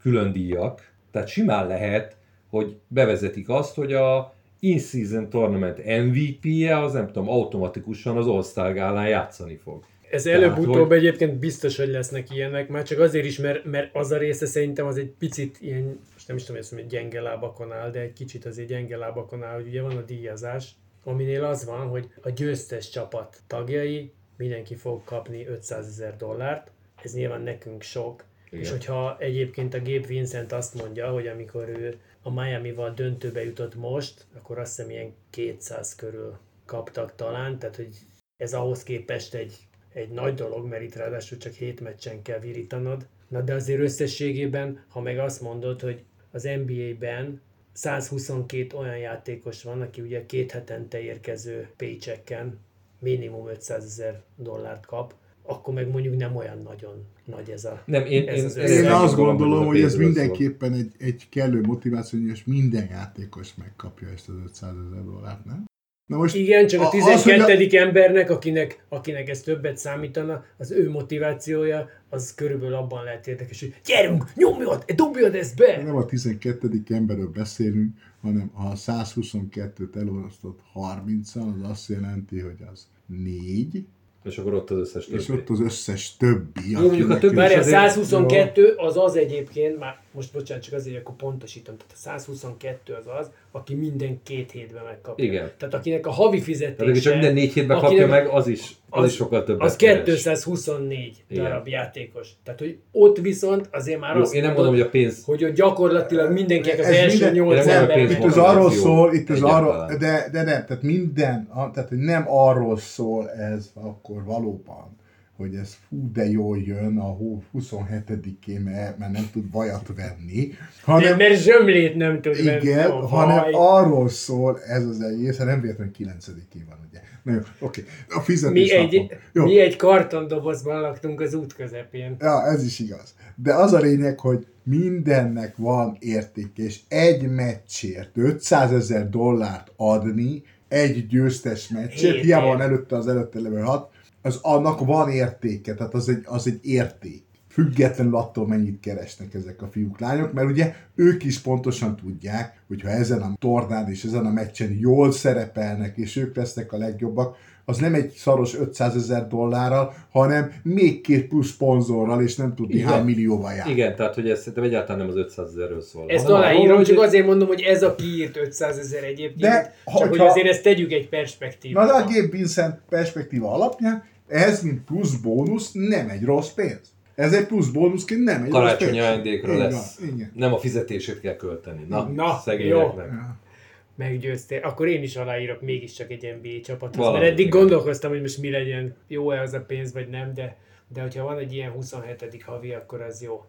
külön díjak, tehát simán lehet, hogy bevezetik azt, hogy a in-season tournament MVP-je az nem tudom, automatikusan az All-Star gálán játszani fog. Ez előbb-utóbb hogy- egyébként biztos, hogy lesznek ilyenek, már csak azért is, mert, mert az a része szerintem az egy picit ilyen, nem is tudom, hogy gyenge lábakon áll, de egy kicsit azért gyenge lábakon áll, hogy ugye van a díjazás, aminél az van, hogy a győztes csapat tagjai mindenki fog kapni 500 ezer dollárt, ez nyilván nekünk sok, Igen. és hogyha egyébként a Gabe Vincent azt mondja, hogy amikor ő a Miami-val döntőbe jutott most, akkor azt hiszem ilyen 200 körül kaptak talán, tehát hogy ez ahhoz képest egy, egy nagy dolog, mert itt ráadásul csak 7 meccsen kell virítanod. Na de azért összességében, ha meg azt mondod, hogy az NBA-ben 122 olyan játékos van, aki ugye két hetente érkező paychecken minimum 500 ezer dollárt kap, akkor meg mondjuk nem olyan nagyon nagy ez a... Nem, én, Ez én, az én, azt gondolom, hogy ez mindenképpen egy, egy kellő motiváció, és minden játékos megkapja ezt az 500 ezer dollárt, nem? Na most Igen, csak a az, hogy 12. embernek, akinek, akinek ez többet számítana, az ő motivációja, az körülbelül abban lehet érdekes, hogy gyerünk, nyomjad, dobjad ezt be! nem a 12. emberről beszélünk, hanem ha a 122-t elosztott 30-al, az azt jelenti, hogy az 4, És akkor ott az összes többi. és ott az összes többi. Jó, mondjuk a többi Várjál, azért- 122 az az egyébként, már most bocsánat, csak azért, akkor pontosítom, tehát a 122 az az, aki minden két hétben megkapja. Igen. Tehát akinek a havi fizetése... Tehát csak minden négy hétben kapja meg, az is, az, is sokkal többet Az keres. 224 Igen. darab játékos. Tehát, hogy ott viszont azért már Jó, azt én nem mondom, hogy a pénz... hogy ott gyakorlatilag mindenkinek az Ez első minden- nyolc ember... Itt az arról szól, itt az arról, de, de nem, tehát minden, tehát hogy nem arról szól ez akkor valóban, hogy ez fú, de jól jön a hó 27-én, mert, mert nem tud vajat venni, Nem, hanem, mert zsömlét nem tud venni. igen, a hanem arról szól ez az egész, nem véletlenül 9-én van, ugye. Na jó, oké, a Mi fizetés egy, Jó. mi egy kartondobozban laktunk az út közepén. Ja, ez is igaz. De az a lényeg, hogy mindennek van értéke, és egy meccsért 500 ezer dollárt adni, egy győztes meccsért, hiába van előtte az előtte levő hat, az annak van értéke, tehát az egy, az egy érték. Függetlenül attól, mennyit keresnek ezek a fiúk, lányok, mert ugye ők is pontosan tudják, hogy ha ezen a tornán és ezen a meccsen jól szerepelnek, és ők lesznek a legjobbak, az nem egy szaros 500 ezer dollárral, hanem még két plusz szponzorral, és nem tudni Igen. hány millióval jár. Igen, tehát hogy ez szerintem egyáltalán nem az 500 ezerről szól. Ezt aláírom, csak hogy- azért mondom, hogy ez a kiírt 500 ezer egyébként. De, csak hogy hogyha- azért ezt tegyük egy Na perspektívába. de a Gabe Vincent perspektíva alapján ez, mint plusz bónusz, nem egy rossz pénz. Ez egy plusz bónuszként nem egy rossz Karácsonyi pénz. ajándékra lesz. Igen. Nem a fizetését kell költeni. Na, Na, szegényeknek. Ja. Meggyőztél. Akkor én is aláírok mégiscsak egy NBA csapathoz. Valami, Mert eddig igen. gondolkoztam, hogy most mi legyen, jó-e az a pénz, vagy nem, de, de hogyha van egy ilyen 27. havi, akkor az jó.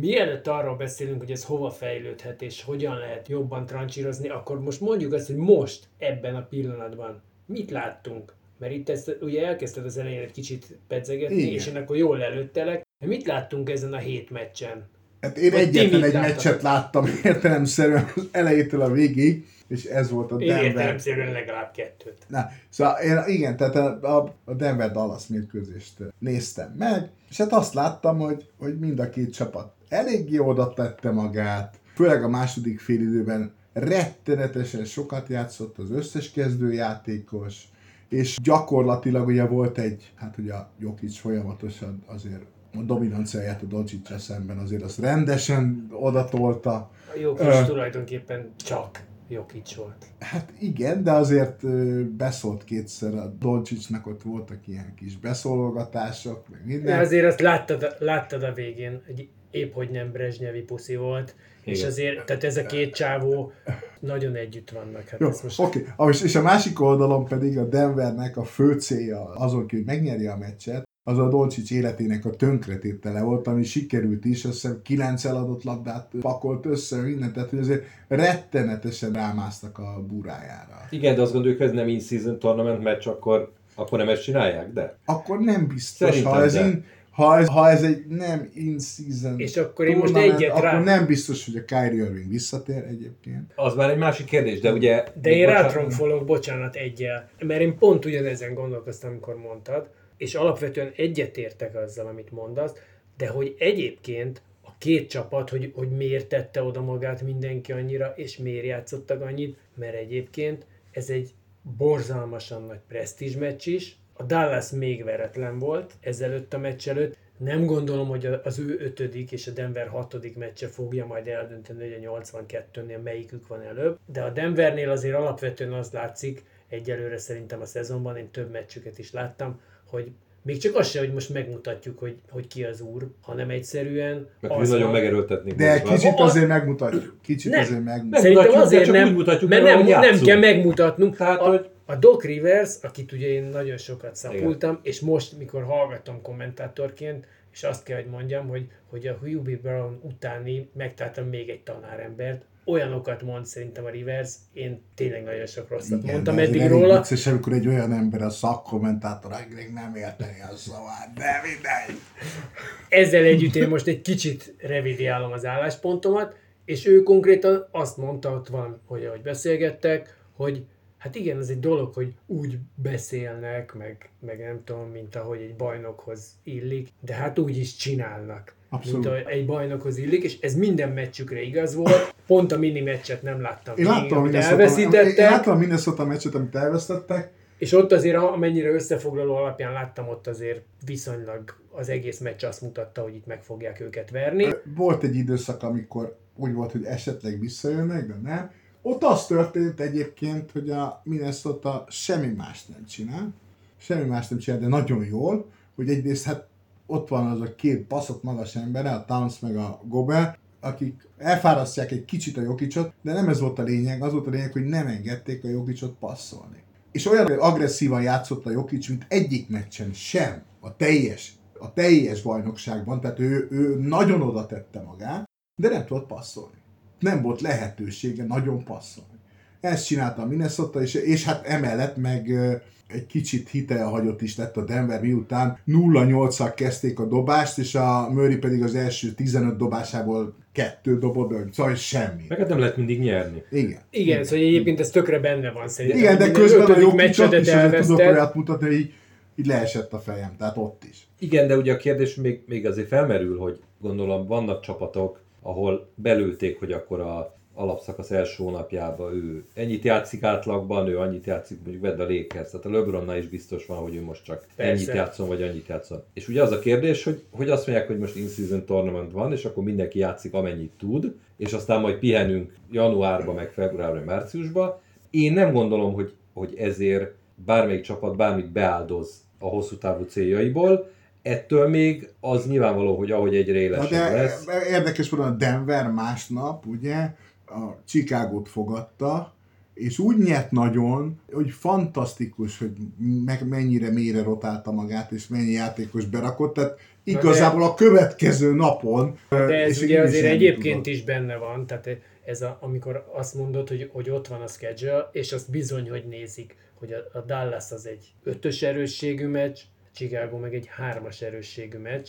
Mielőtt arról beszélünk, hogy ez hova fejlődhet, és hogyan lehet jobban trancsírozni, akkor most mondjuk azt, hogy most, ebben a pillanatban mit láttunk. Mert itt ezt ugye elkezdted az elején egy kicsit pedzegetni, Igen. és én akkor jól előttelek. Mit láttunk ezen a hét meccsen? Hát én Vagy egyetlen egy láttatok? meccset láttam értelemszerűen az elejétől a végig, és ez volt a Én Denver. értelemszerűen legalább kettőt. Na, szóval én, igen, tehát a, a- a Denver Dallas mérkőzést néztem meg, és hát azt láttam, hogy, hogy mind a két csapat eléggé oda tette magát, főleg a második félidőben rettenetesen sokat játszott az összes kezdőjátékos, és gyakorlatilag ugye volt egy, hát ugye a Jokic folyamatosan azért a dominanciáját a doncic szemben azért azt rendesen odatolta, A Jokic Ö. tulajdonképpen csak Jokic volt. Hát igen, de azért beszólt kétszer a Dolcsicsnak, ott voltak ilyen kis beszólogatások, meg De minden. azért azt láttad, láttad a végén, hogy épp hogy nem Brezsnyevi puszi volt, és Igen. azért, tehát ez a két csávó nagyon együtt vannak. Hát Jó, most oké. Okay. És, és a másik oldalon pedig a Denvernek a fő célja azon, hogy megnyerje a meccset, az a Dolcsics életének a tönkretétele volt, ami sikerült is, azt hiszem kilenc eladott labdát pakolt össze, mindent, tehát hogy azért rettenetesen rámásztak a burájára. Igen, de azt gondoljuk, hogy ez nem in-season tournament meccs, akkor, akkor nem ezt csinálják, de? Akkor nem biztos, Szerintem ha ez, de. in, ha, ez, ha ez egy nem in-season És akkor én most tournament, egyet akkor rá- nem biztos, hogy a Kyrie Irving visszatér egyébként. Az már egy másik kérdés, de ugye... De én bocsánat- rátromfolok, bocsánat, egyel. Mert én pont ugyanezen gondolkoztam, amikor mondtad, és alapvetően egyetértek azzal, amit mondasz, de hogy egyébként a két csapat, hogy, hogy miért tette oda magát mindenki annyira, és miért játszottak annyit, mert egyébként ez egy borzalmasan nagy presztízs meccs is. A Dallas még veretlen volt ezelőtt a meccs előtt. Nem gondolom, hogy az ő ötödik és a Denver hatodik meccse fogja majd eldönteni, hogy a 82-nél melyikük van előbb. De a Denvernél azért alapvetően az látszik, egyelőre szerintem a szezonban, én több meccsüket is láttam, hogy még csak az se, hogy most megmutatjuk, hogy, hogy ki az úr, hanem egyszerűen Mert mi az nagyon van- megerőltetnék. De Borzalmas. kicsit azért megmutatjuk. Kicsit Nem. azért megmutatjuk. Nem. Szerintem azért nem, mutatjuk mert nem, nem játszunk. kell megmutatnunk. Tehát, a, hogy- a Doc Rivers, akit ugye én nagyon sokat szapultam, és most, mikor hallgatom kommentátorként, és azt kell, hogy mondjam, hogy, hogy a Hubie Brown utáni megtaláltam még egy tanárembert, olyanokat mond szerintem a Rivers, én tényleg nagyon sok rosszat Igen, mondtam eddig elég róla. Vicces, amikor egy olyan ember a szakkommentátor, akinek nem érteni a szavát, de mindegy. Ezzel együtt én most egy kicsit revidiálom az álláspontomat, és ő konkrétan azt mondta, ott van, hogy ahogy beszélgettek, hogy hát igen, ez egy dolog, hogy úgy beszélnek, meg, meg nem tudom, mint ahogy egy bajnokhoz illik, de hát úgy is csinálnak. Abszolút. Mint ahogy egy bajnokhoz illik, és ez minden meccsükre igaz volt. Pont a mini meccset nem láttam Én láttam a amit Minnesota, én elveszítettek. láttam a Minnesota meccset, amit elvesztettek. És ott azért, amennyire összefoglaló alapján láttam, ott azért viszonylag az egész meccs azt mutatta, hogy itt meg fogják őket verni. Volt egy időszak, amikor úgy volt, hogy esetleg visszajönnek, de nem. Ott az történt egyébként, hogy a Minnesota semmi más nem csinál, semmi más nem csinál, de nagyon jól, hogy egyrészt hát ott van az a két baszott magas embere, a Towns meg a Gober, akik elfárasztják egy kicsit a Jokicsot, de nem ez volt a lényeg, az volt a lényeg, hogy nem engedték a Jokicsot passzolni. És olyan agresszívan játszott a Jokic, mint egyik meccsen sem a teljes, a teljes bajnokságban, tehát ő, ő nagyon oda tette magát, de nem tudott passzolni. Nem volt lehetősége nagyon passzolni. Ezt csinálta a Minnesota, és, és hát emellett meg egy kicsit hitelhagyott is lett a Denver, miután 0-8-szal kezdték a dobást, és a Murray pedig az első 15 dobásából kettő dobott, szóval semmi. Meg hát nem lehet mindig nyerni. Igen. Igen, szóval egyébként ez tökre benne van szerintem. Igen, de közben a Jokicsot meccsedet is tudok olyat mutatni, hogy így, így leesett a fejem, tehát ott is. Igen, de ugye a kérdés még, még azért felmerül, hogy gondolom vannak csapatok, ahol belülték, hogy akkor a alapszakasz első hónapjában ő ennyit játszik átlagban, ő annyit játszik, mondjuk vedd a Lakers, tehát a LeBronnál is biztos van, hogy ő most csak Persze. ennyit játszon, vagy annyit játszon. És ugye az a kérdés, hogy, hogy azt mondják, hogy most in-season tournament van, és akkor mindenki játszik amennyit tud, és aztán majd pihenünk januárba, meg februárba, meg márciusba. Én nem gondolom, hogy, hogy ezért bármelyik csapat bármit beáldoz a hosszú távú céljaiból, ettől még az nyilvánvaló, hogy ahogy egyre élesebb de lesz. érdekes módon a Denver másnap, ugye, a Chicagót fogadta, és úgy nyert nagyon, hogy fantasztikus, hogy meg mennyire mélyre rotálta magát, és mennyi játékos berakott, tehát igazából a következő napon... De ez ugye azért egyébként tudott. is benne van, tehát ez a, amikor azt mondod, hogy, hogy ott van a schedule, és azt bizony, hogy nézik, hogy a, a Dallas az egy ötös erősségű meccs, Chicago meg egy hármas erősségű meccs,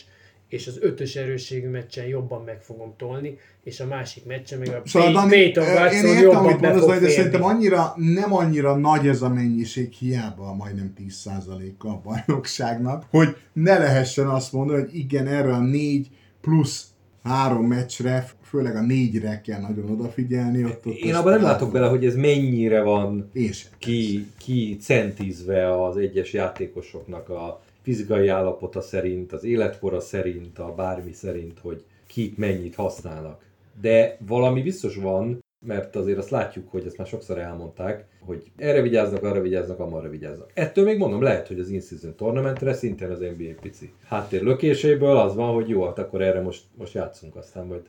és az ötös erősségű meccsen jobban meg fogom tolni, és a másik meccsen meg a Szóval, Peyton én Watson értem, jobban amit mondasz, de férni. szerintem annyira, nem annyira nagy ez a mennyiség, hiába majdnem 10%-a a bajnokságnak, hogy ne lehessen azt mondani, hogy igen, erre a négy plusz három meccsre, főleg a négyre kell nagyon odafigyelni. Ott, ott Én abban nem el- látok bele, hogy ez mennyire van Én sem. ki, ki centízve az egyes játékosoknak a fizikai állapota szerint, az életkora szerint, a bármi szerint, hogy kik mennyit használnak. De valami biztos van, mert azért azt látjuk, hogy ezt már sokszor elmondták, hogy erre vigyáznak, arra vigyáznak, amarra vigyáznak. Ettől még mondom, lehet, hogy az in-season tournamentre szintén az NBA pici háttér lökéséből az van, hogy jó, hát akkor erre most, most játszunk, aztán majd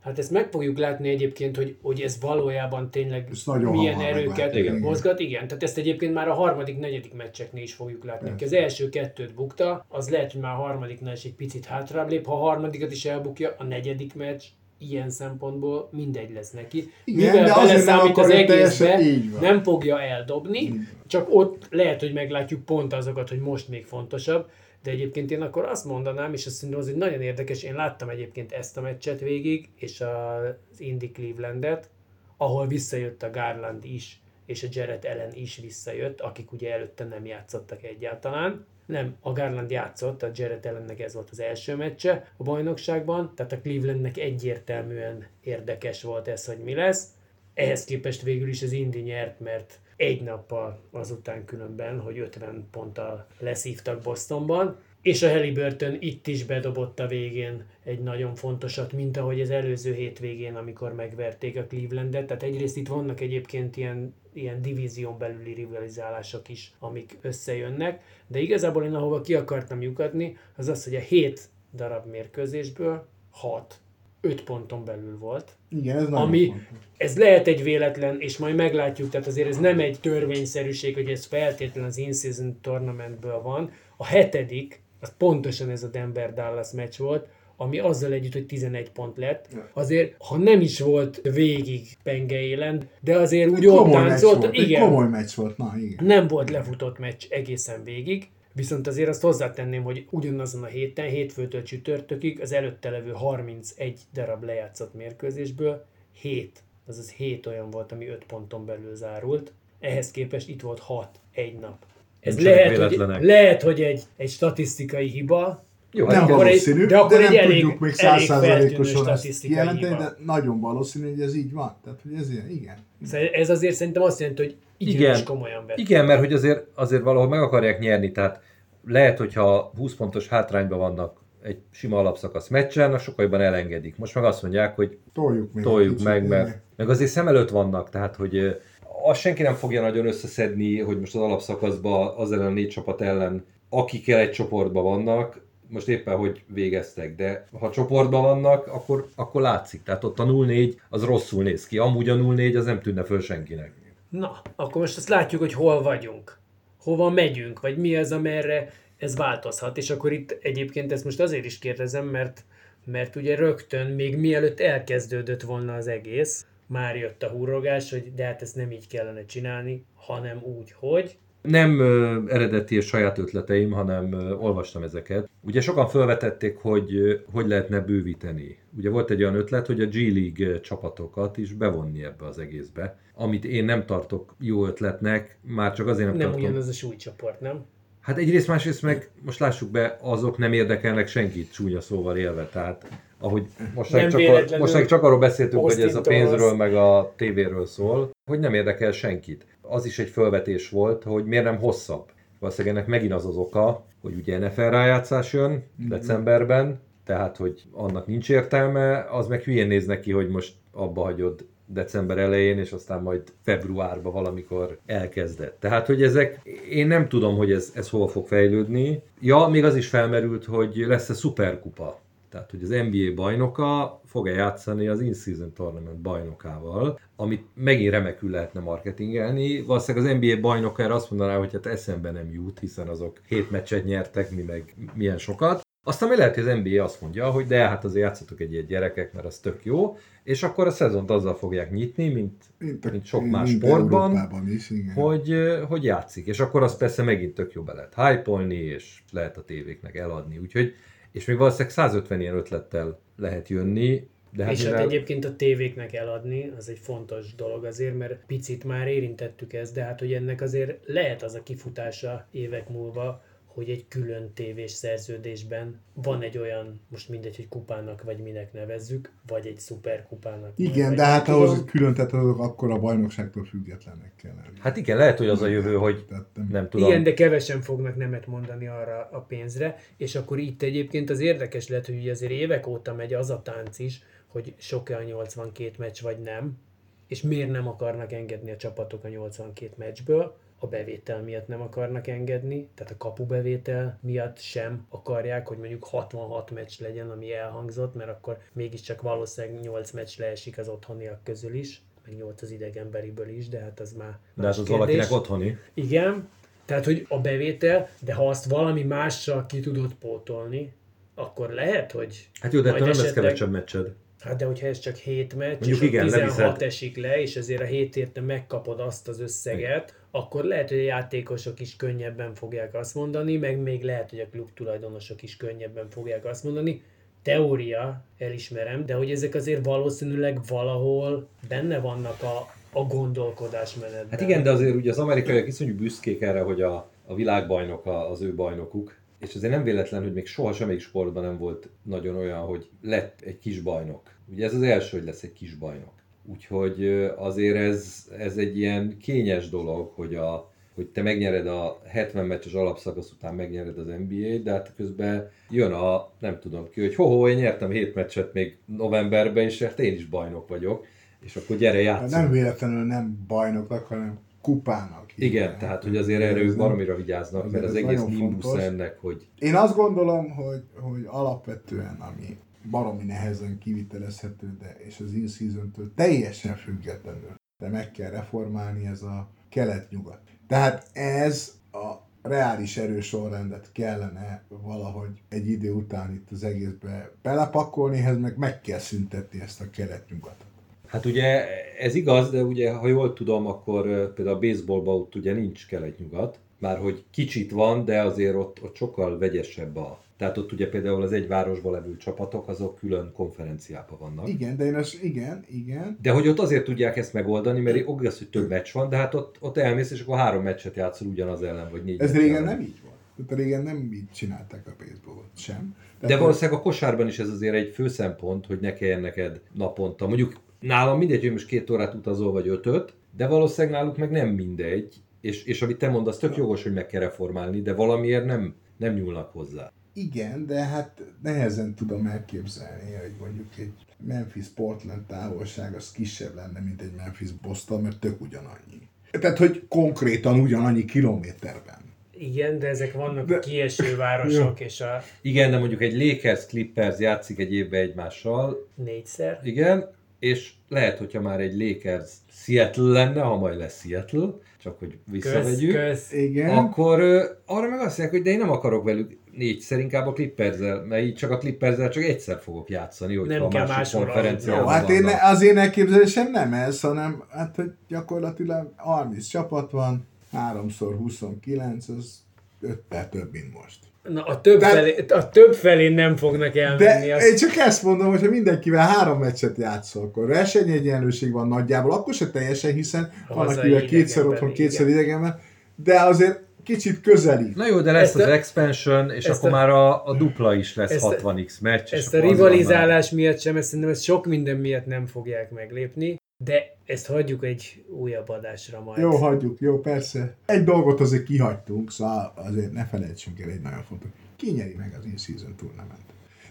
Hát ezt meg fogjuk látni egyébként, hogy, hogy ez valójában tényleg nagyon milyen erőket igen. mozgat. Igen, tehát ezt egyébként már a harmadik, negyedik meccseknél is fogjuk látni. Aki az első kettőt bukta, az lehet, hogy már a harmadiknál is egy picit hátrább lép. Ha a harmadikat is elbukja, a negyedik meccs ilyen szempontból mindegy lesz neki. Igen, Mivel beleszámít az egészbe, nem fogja eldobni, csak ott lehet, hogy meglátjuk pont azokat, hogy most még fontosabb. De egyébként én akkor azt mondanám, és azt szerintem az egy nagyon érdekes, én láttam egyébként ezt a meccset végig, és az Indy Clevelandet, ahol visszajött a Garland is, és a Jared Allen is visszajött, akik ugye előtte nem játszottak egyáltalán. Nem, a Garland játszott, a Jared Allennek ez volt az első meccse a bajnokságban, tehát a Clevelandnek egyértelműen érdekes volt ez, hogy mi lesz. Ehhez képest végül is az Indy nyert, mert egy nappal azután különben, hogy 50 ponttal leszívtak Bostonban, és a Halliburton itt is bedobott a végén egy nagyon fontosat, mint ahogy az előző hétvégén, amikor megverték a Clevelandet. Tehát egyrészt itt vannak egyébként ilyen, ilyen divízión belüli rivalizálások is, amik összejönnek, de igazából én ahova ki akartam lyukadni, az az, hogy a 7 darab mérkőzésből 6 5 ponton belül volt, Igen, ez nagyon ami, fontos. ez lehet egy véletlen, és majd meglátjuk, tehát azért ez nem egy törvényszerűség, hogy ez feltétlen az in-season tournamentből van. A hetedik, az pontosan ez a Denver-Dallas meccs volt, ami azzal együtt, hogy 11 pont lett. Azért, ha nem is volt végig penge élen, de azért úgy ott táncolt, volt, egy igen, komoly meccs volt, na igen. nem volt lefutott meccs egészen végig, viszont azért azt hozzátenném, hogy ugyanazon a héten, hétfőtől csütörtökig, az előtte levő 31 darab lejátszott mérkőzésből 7, azaz 7 olyan volt, ami 5 ponton belül zárult. Ehhez képest itt volt 6 egy nap. Ez Nincsenek lehet hogy, lehet, hogy egy, egy statisztikai hiba, Jó, Nem hát akkor egy- valószínű, de akkor de egy nem elég- tudjuk még százszázalékosan ezt statisztikai kijelenteni, de nagyon valószínű, hogy ez így van. Tehát, hogy ez ilyen, igen. Szóval ez azért szerintem azt jelenti, hogy Igen. komolyan vett. Igen, mert hogy azért, azért valahol meg akarják nyerni, tehát lehet, hogyha 20 pontos hátrányban vannak egy sima alapszakasz meccsen, sokkal jobban elengedik. Most meg azt mondják, hogy Toljuk még. toljuk meg, mert meg azért szem előtt vannak, tehát hogy azt senki nem fogja nagyon összeszedni, hogy most az alapszakaszban az ellen a négy csapat ellen, akikkel egy csoportban vannak, most éppen hogy végeztek, de ha csoportban vannak, akkor, akkor látszik. Tehát ott a 0-4 az rosszul néz ki. Amúgy a 0-4 az nem tűnne föl senkinek. Na, akkor most azt látjuk, hogy hol vagyunk. Hova megyünk, vagy mi az, amerre ez változhat. És akkor itt egyébként ezt most azért is kérdezem, mert, mert ugye rögtön, még mielőtt elkezdődött volna az egész, már jött a hurrogás, hogy de hát ezt nem így kellene csinálni, hanem úgy, hogy Nem ö, eredeti és saját ötleteim, hanem ö, olvastam ezeket. Ugye sokan felvetették, hogy ö, hogy lehetne bővíteni. Ugye volt egy olyan ötlet, hogy a G League ö, csapatokat is bevonni ebbe az egészbe, amit én nem tartok jó ötletnek, már csak azért nem, nem tartom. ugyanaz a súlycsoport, nem? Hát egyrészt, másrészt meg, most lássuk be, azok nem érdekelnek senkit csúnya szóval élve, tehát ahogy most Nem csak, a, most csak arról beszéltünk, hogy ez a pénzről meg a tévéről szól, hogy nem érdekel senkit. Az is egy felvetés volt, hogy miért nem hosszabb. Valószínűleg ennek megint az az oka, hogy ugye NFL rájátszás jön decemberben, tehát hogy annak nincs értelme, az meg hülyén néz neki, hogy most abba hagyod december elején, és aztán majd februárban valamikor elkezdett. Tehát, hogy ezek, én nem tudom, hogy ez, ez hova fog fejlődni. Ja, még az is felmerült, hogy lesz-e szuperkupa. Tehát, hogy az NBA bajnoka fog-e játszani az In-Season Tournament bajnokával, amit megint remekül lehetne marketingelni. Valószínűleg az NBA bajnoka erre azt mondaná, hogy hát eszembe nem jut, hiszen azok hét meccset nyertek, mi meg milyen sokat. Aztán még lehet, hogy az NBA azt mondja, hogy de hát azért játszatok egy ilyet gyerekek, mert az tök jó, és akkor a szezont azzal fogják nyitni, mint, Mint, mint sok más mint sportban, is, igen. hogy, hogy játszik. És akkor az persze megint tök jó be lehet hype és lehet a tévéknek eladni. Úgyhogy, és még valószínűleg 150 ilyen ötlettel lehet jönni, de hát és hát mivel- egyébként a tévéknek eladni, az egy fontos dolog azért, mert picit már érintettük ezt, de hát hogy ennek azért lehet az a kifutása évek múlva, hogy egy külön tévés szerződésben van egy olyan, most mindegy, hogy kupának vagy minek nevezzük, vagy egy szuperkupának. Igen, de hát tudom. ahhoz külön, tehát azok akkor a bajnokságtól függetlenek kell lenni. Hát igen, lehet, hogy az a jövő, hogy nem- nem tudom. Igen, de kevesen fognak nemet mondani arra a pénzre, és akkor itt egyébként az érdekes lehet, hogy ugye azért évek óta megy az a tánc is, hogy sok-e a 82 meccs vagy nem, és miért nem akarnak engedni a csapatok a 82 meccsből, a bevétel miatt nem akarnak engedni, tehát a kapubevétel miatt sem akarják, hogy mondjuk 66 meccs legyen, ami elhangzott, mert akkor mégiscsak valószínűleg 8 meccs leesik az otthoniak közül is, meg 8 az idegenberiből is, de hát az már De hát az kérdés. valakinek otthoni. Igen, tehát hogy a bevétel, de ha azt valami mással ki tudod pótolni, akkor lehet, hogy Hát jó, de ettől nem lesz kevesebb meccsed. Hát de hogyha ez csak 7 meccs, Mondjuk és igen, a 16 leviszed. esik le, és azért a 7 érte megkapod azt az összeget, akkor lehet, hogy a játékosok is könnyebben fogják azt mondani, meg még lehet, hogy a klub tulajdonosok is könnyebben fogják azt mondani. Teória, elismerem, de hogy ezek azért valószínűleg valahol benne vannak a, a gondolkodásmenetben. Hát igen, de azért ugye az amerikaiak iszonyú büszkék erre, hogy a, a világbajnok a- az ő bajnokuk, és azért nem véletlen, hogy még soha semmelyik sportban nem volt nagyon olyan, hogy lett egy kis bajnok. Ugye ez az első, hogy lesz egy kis bajnok. Úgyhogy azért ez, ez egy ilyen kényes dolog, hogy, a, hogy te megnyered a 70 meccses alapszakasz után megnyered az NBA-t, de hát közben jön a, nem tudom ki, hogy ho én nyertem 7 meccset még novemberben, és hát én is bajnok vagyok, és akkor gyere játszunk. Nem véletlenül nem bajnoknak, hanem kupának. Igen, tehát hogy azért erre ők baromira vigyáznak, azért mert az egész nimbus ennek, hogy Én azt gondolom, hogy, hogy alapvetően, ami baromi nehezen kivitelezhető, de és az in-season-től teljesen függetlenül, de meg kell reformálni ez a kelet-nyugat. Tehát ez a reális erősorrendet kellene valahogy egy idő után itt az egészbe belepakolni, ehhez meg meg kell szüntetni ezt a kelet-nyugatot. Hát ugye ez igaz, de ugye ha jól tudom, akkor például a baseballban ott ugye nincs kelet-nyugat, már hogy kicsit van, de azért ott, ott sokkal vegyesebb a... Tehát ott ugye például az egy városban levő csapatok, azok külön konferenciában vannak. Igen, de én azt, igen, igen, De hogy ott azért tudják ezt megoldani, mert oké, az, hogy több meccs van, de hát ott, ott elmész, és akkor három meccset játszol ugyanaz ellen, vagy négy. Ez régen ellen. nem így volt. Tehát régen nem így csinálták a baseballot. sem. De valószínűleg a kosárban is ez azért egy fő szempont, hogy ne kelljen neked naponta. Mondjuk nálam mindegy, hogy most két órát utazol, vagy ötöt, de valószínűleg náluk meg nem mindegy, és, és amit te mondasz, tök jogos, hogy meg kell reformálni, de valamiért nem, nem nyúlnak hozzá. Igen, de hát nehezen tudom elképzelni, hogy mondjuk egy Memphis-Portland távolság az kisebb lenne, mint egy Memphis-Boston, mert tök ugyanannyi. Tehát, hogy konkrétan ugyanannyi kilométerben. Igen, de ezek vannak de... kieső városok, és a... Igen, de mondjuk egy Lakers Clippers játszik egy évbe egymással. Négyszer. Igen, és lehet, hogyha már egy Lakers Seattle lenne, ha majd lesz Seattle, csak hogy visszavegyük, kösz, kösz. Igen. akkor uh, arra meg azt mondják, hogy de én nem akarok velük négyszer, inkább a clippers mert így csak a clippers csak egyszer fogok játszani, hogy nem a kell másik konferencia. Jó, hát én, az én elképzelésem nem ez, hanem hát, hogy gyakorlatilag 30 csapat van, 3x 29, az 5 több, mint most. Na, a több, de, felé, a több felé nem fognak elmenni. De azt... én csak ezt mondom, hogy ha mindenkivel három meccset játszol, akkor versenyegyenlőség van nagyjából, akkor se teljesen, hiszen van, akivel kétszer otthon, kétszer idegenben, de azért kicsit közeli. Na jó, de lesz ezt az a, expansion, és akkor a, már a, a dupla is lesz 60x meccs. Ezt a rivalizálás miatt sem, ezt szerintem ezt sok minden miatt nem fogják meglépni. De ezt hagyjuk egy újabb adásra majd. Jó, hagyjuk, jó, persze. Egy dolgot azért kihagytunk, szóval azért ne felejtsünk el egy nagyon fontos. Ki nyeri meg az in-season tournament?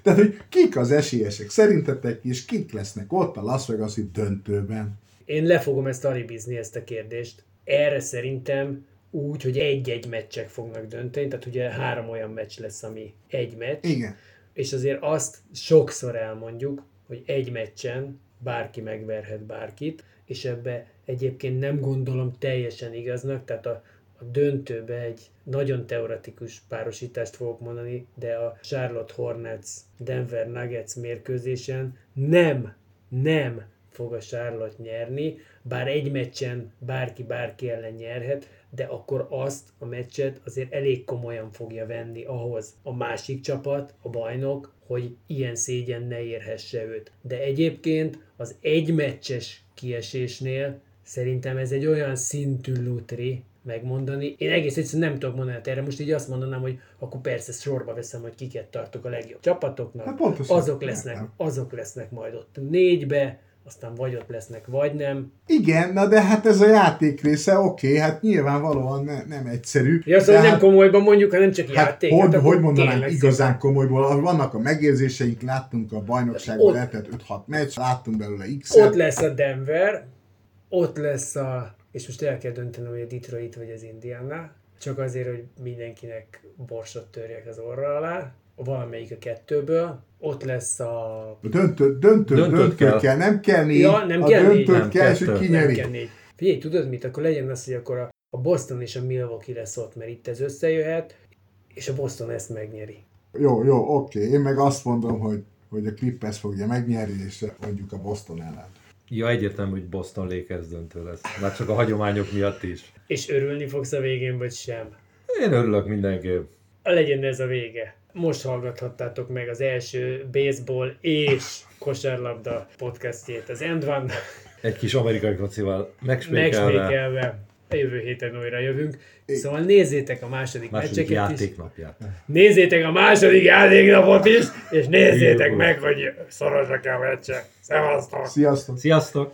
Tehát, hogy kik az esélyesek szerintetek, és kik lesznek ott a Las vegas döntőben? Én le fogom ezt alibizni, ezt a kérdést. Erre szerintem úgy, hogy egy-egy meccsek fognak dönteni, tehát ugye három olyan meccs lesz, ami egy meccs. Igen. És azért azt sokszor elmondjuk, hogy egy meccsen bárki megverhet bárkit, és ebbe egyébként nem gondolom teljesen igaznak, tehát a, a döntőbe egy nagyon teoretikus párosítást fogok mondani, de a Charlotte Hornets Denver Nuggets mérkőzésen nem, nem fog a Charlotte nyerni, bár egy meccsen bárki bárki ellen nyerhet, de akkor azt a meccset azért elég komolyan fogja venni ahhoz a másik csapat, a bajnok, hogy ilyen szégyen ne érhesse őt. De egyébként az egymeccses kiesésnél szerintem ez egy olyan szintű lutri, megmondani. Én egész egyszerűen nem tudok mondani, erre most így azt mondanám, hogy akkor persze sorba veszem, hogy kiket tartok a legjobb csapatoknak. Hát azok lesznek, azok lesznek majd ott négybe, aztán vagy ott lesznek, vagy nem. Igen, na de hát ez a játék része, oké, okay, hát nyilvánvalóan ne, nem egyszerű. Ja, szóval nem hát, komolyban mondjuk, hanem csak hát játék. Hogy, hát hogy mondanám igazán komolyból, vannak a megérzéseink, láttunk a bajnokságban lehetett 5-6 meccs, láttunk belőle x Ott lesz a Denver, ott lesz a, és most el kell döntenem, hogy a Detroit vagy az Indiana, csak azért, hogy mindenkinek borsot törjek az orra alá, valamelyik a kettőből, ott lesz a... Döntő, döntő, döntő, döntő kell. kell. nem kell négy. Ja, nem a kell döntőt négy. kell, és hogy kinyeri. Figyelj, tudod mit? Akkor legyen az, hogy akkor a, a Boston és a Milwaukee lesz ott, mert itt ez összejöhet, és a Boston ezt megnyeri. Jó, jó, oké. Én meg azt mondom, hogy, hogy a Clippers fogja megnyerni, és mondjuk a Boston ellen. Ja, egyértelmű, hogy Boston Lakers döntő lesz. Már csak a hagyományok miatt is. És örülni fogsz a végén, vagy sem? Én örülök mindenképp. Legyen ez a vége. Most hallgathattátok meg az első baseball és kosárlabda podcastjét az End One. Egy kis amerikai kocival megspékelve. megspékelve. A jövő héten újra jövünk. Szóval nézzétek a második, második meccseket játéknapját. is. Nézzétek a második játéknapot is, és nézzétek meg, hogy szorosak a meccsek. Szevasztok! Sziasztok! Sziasztok!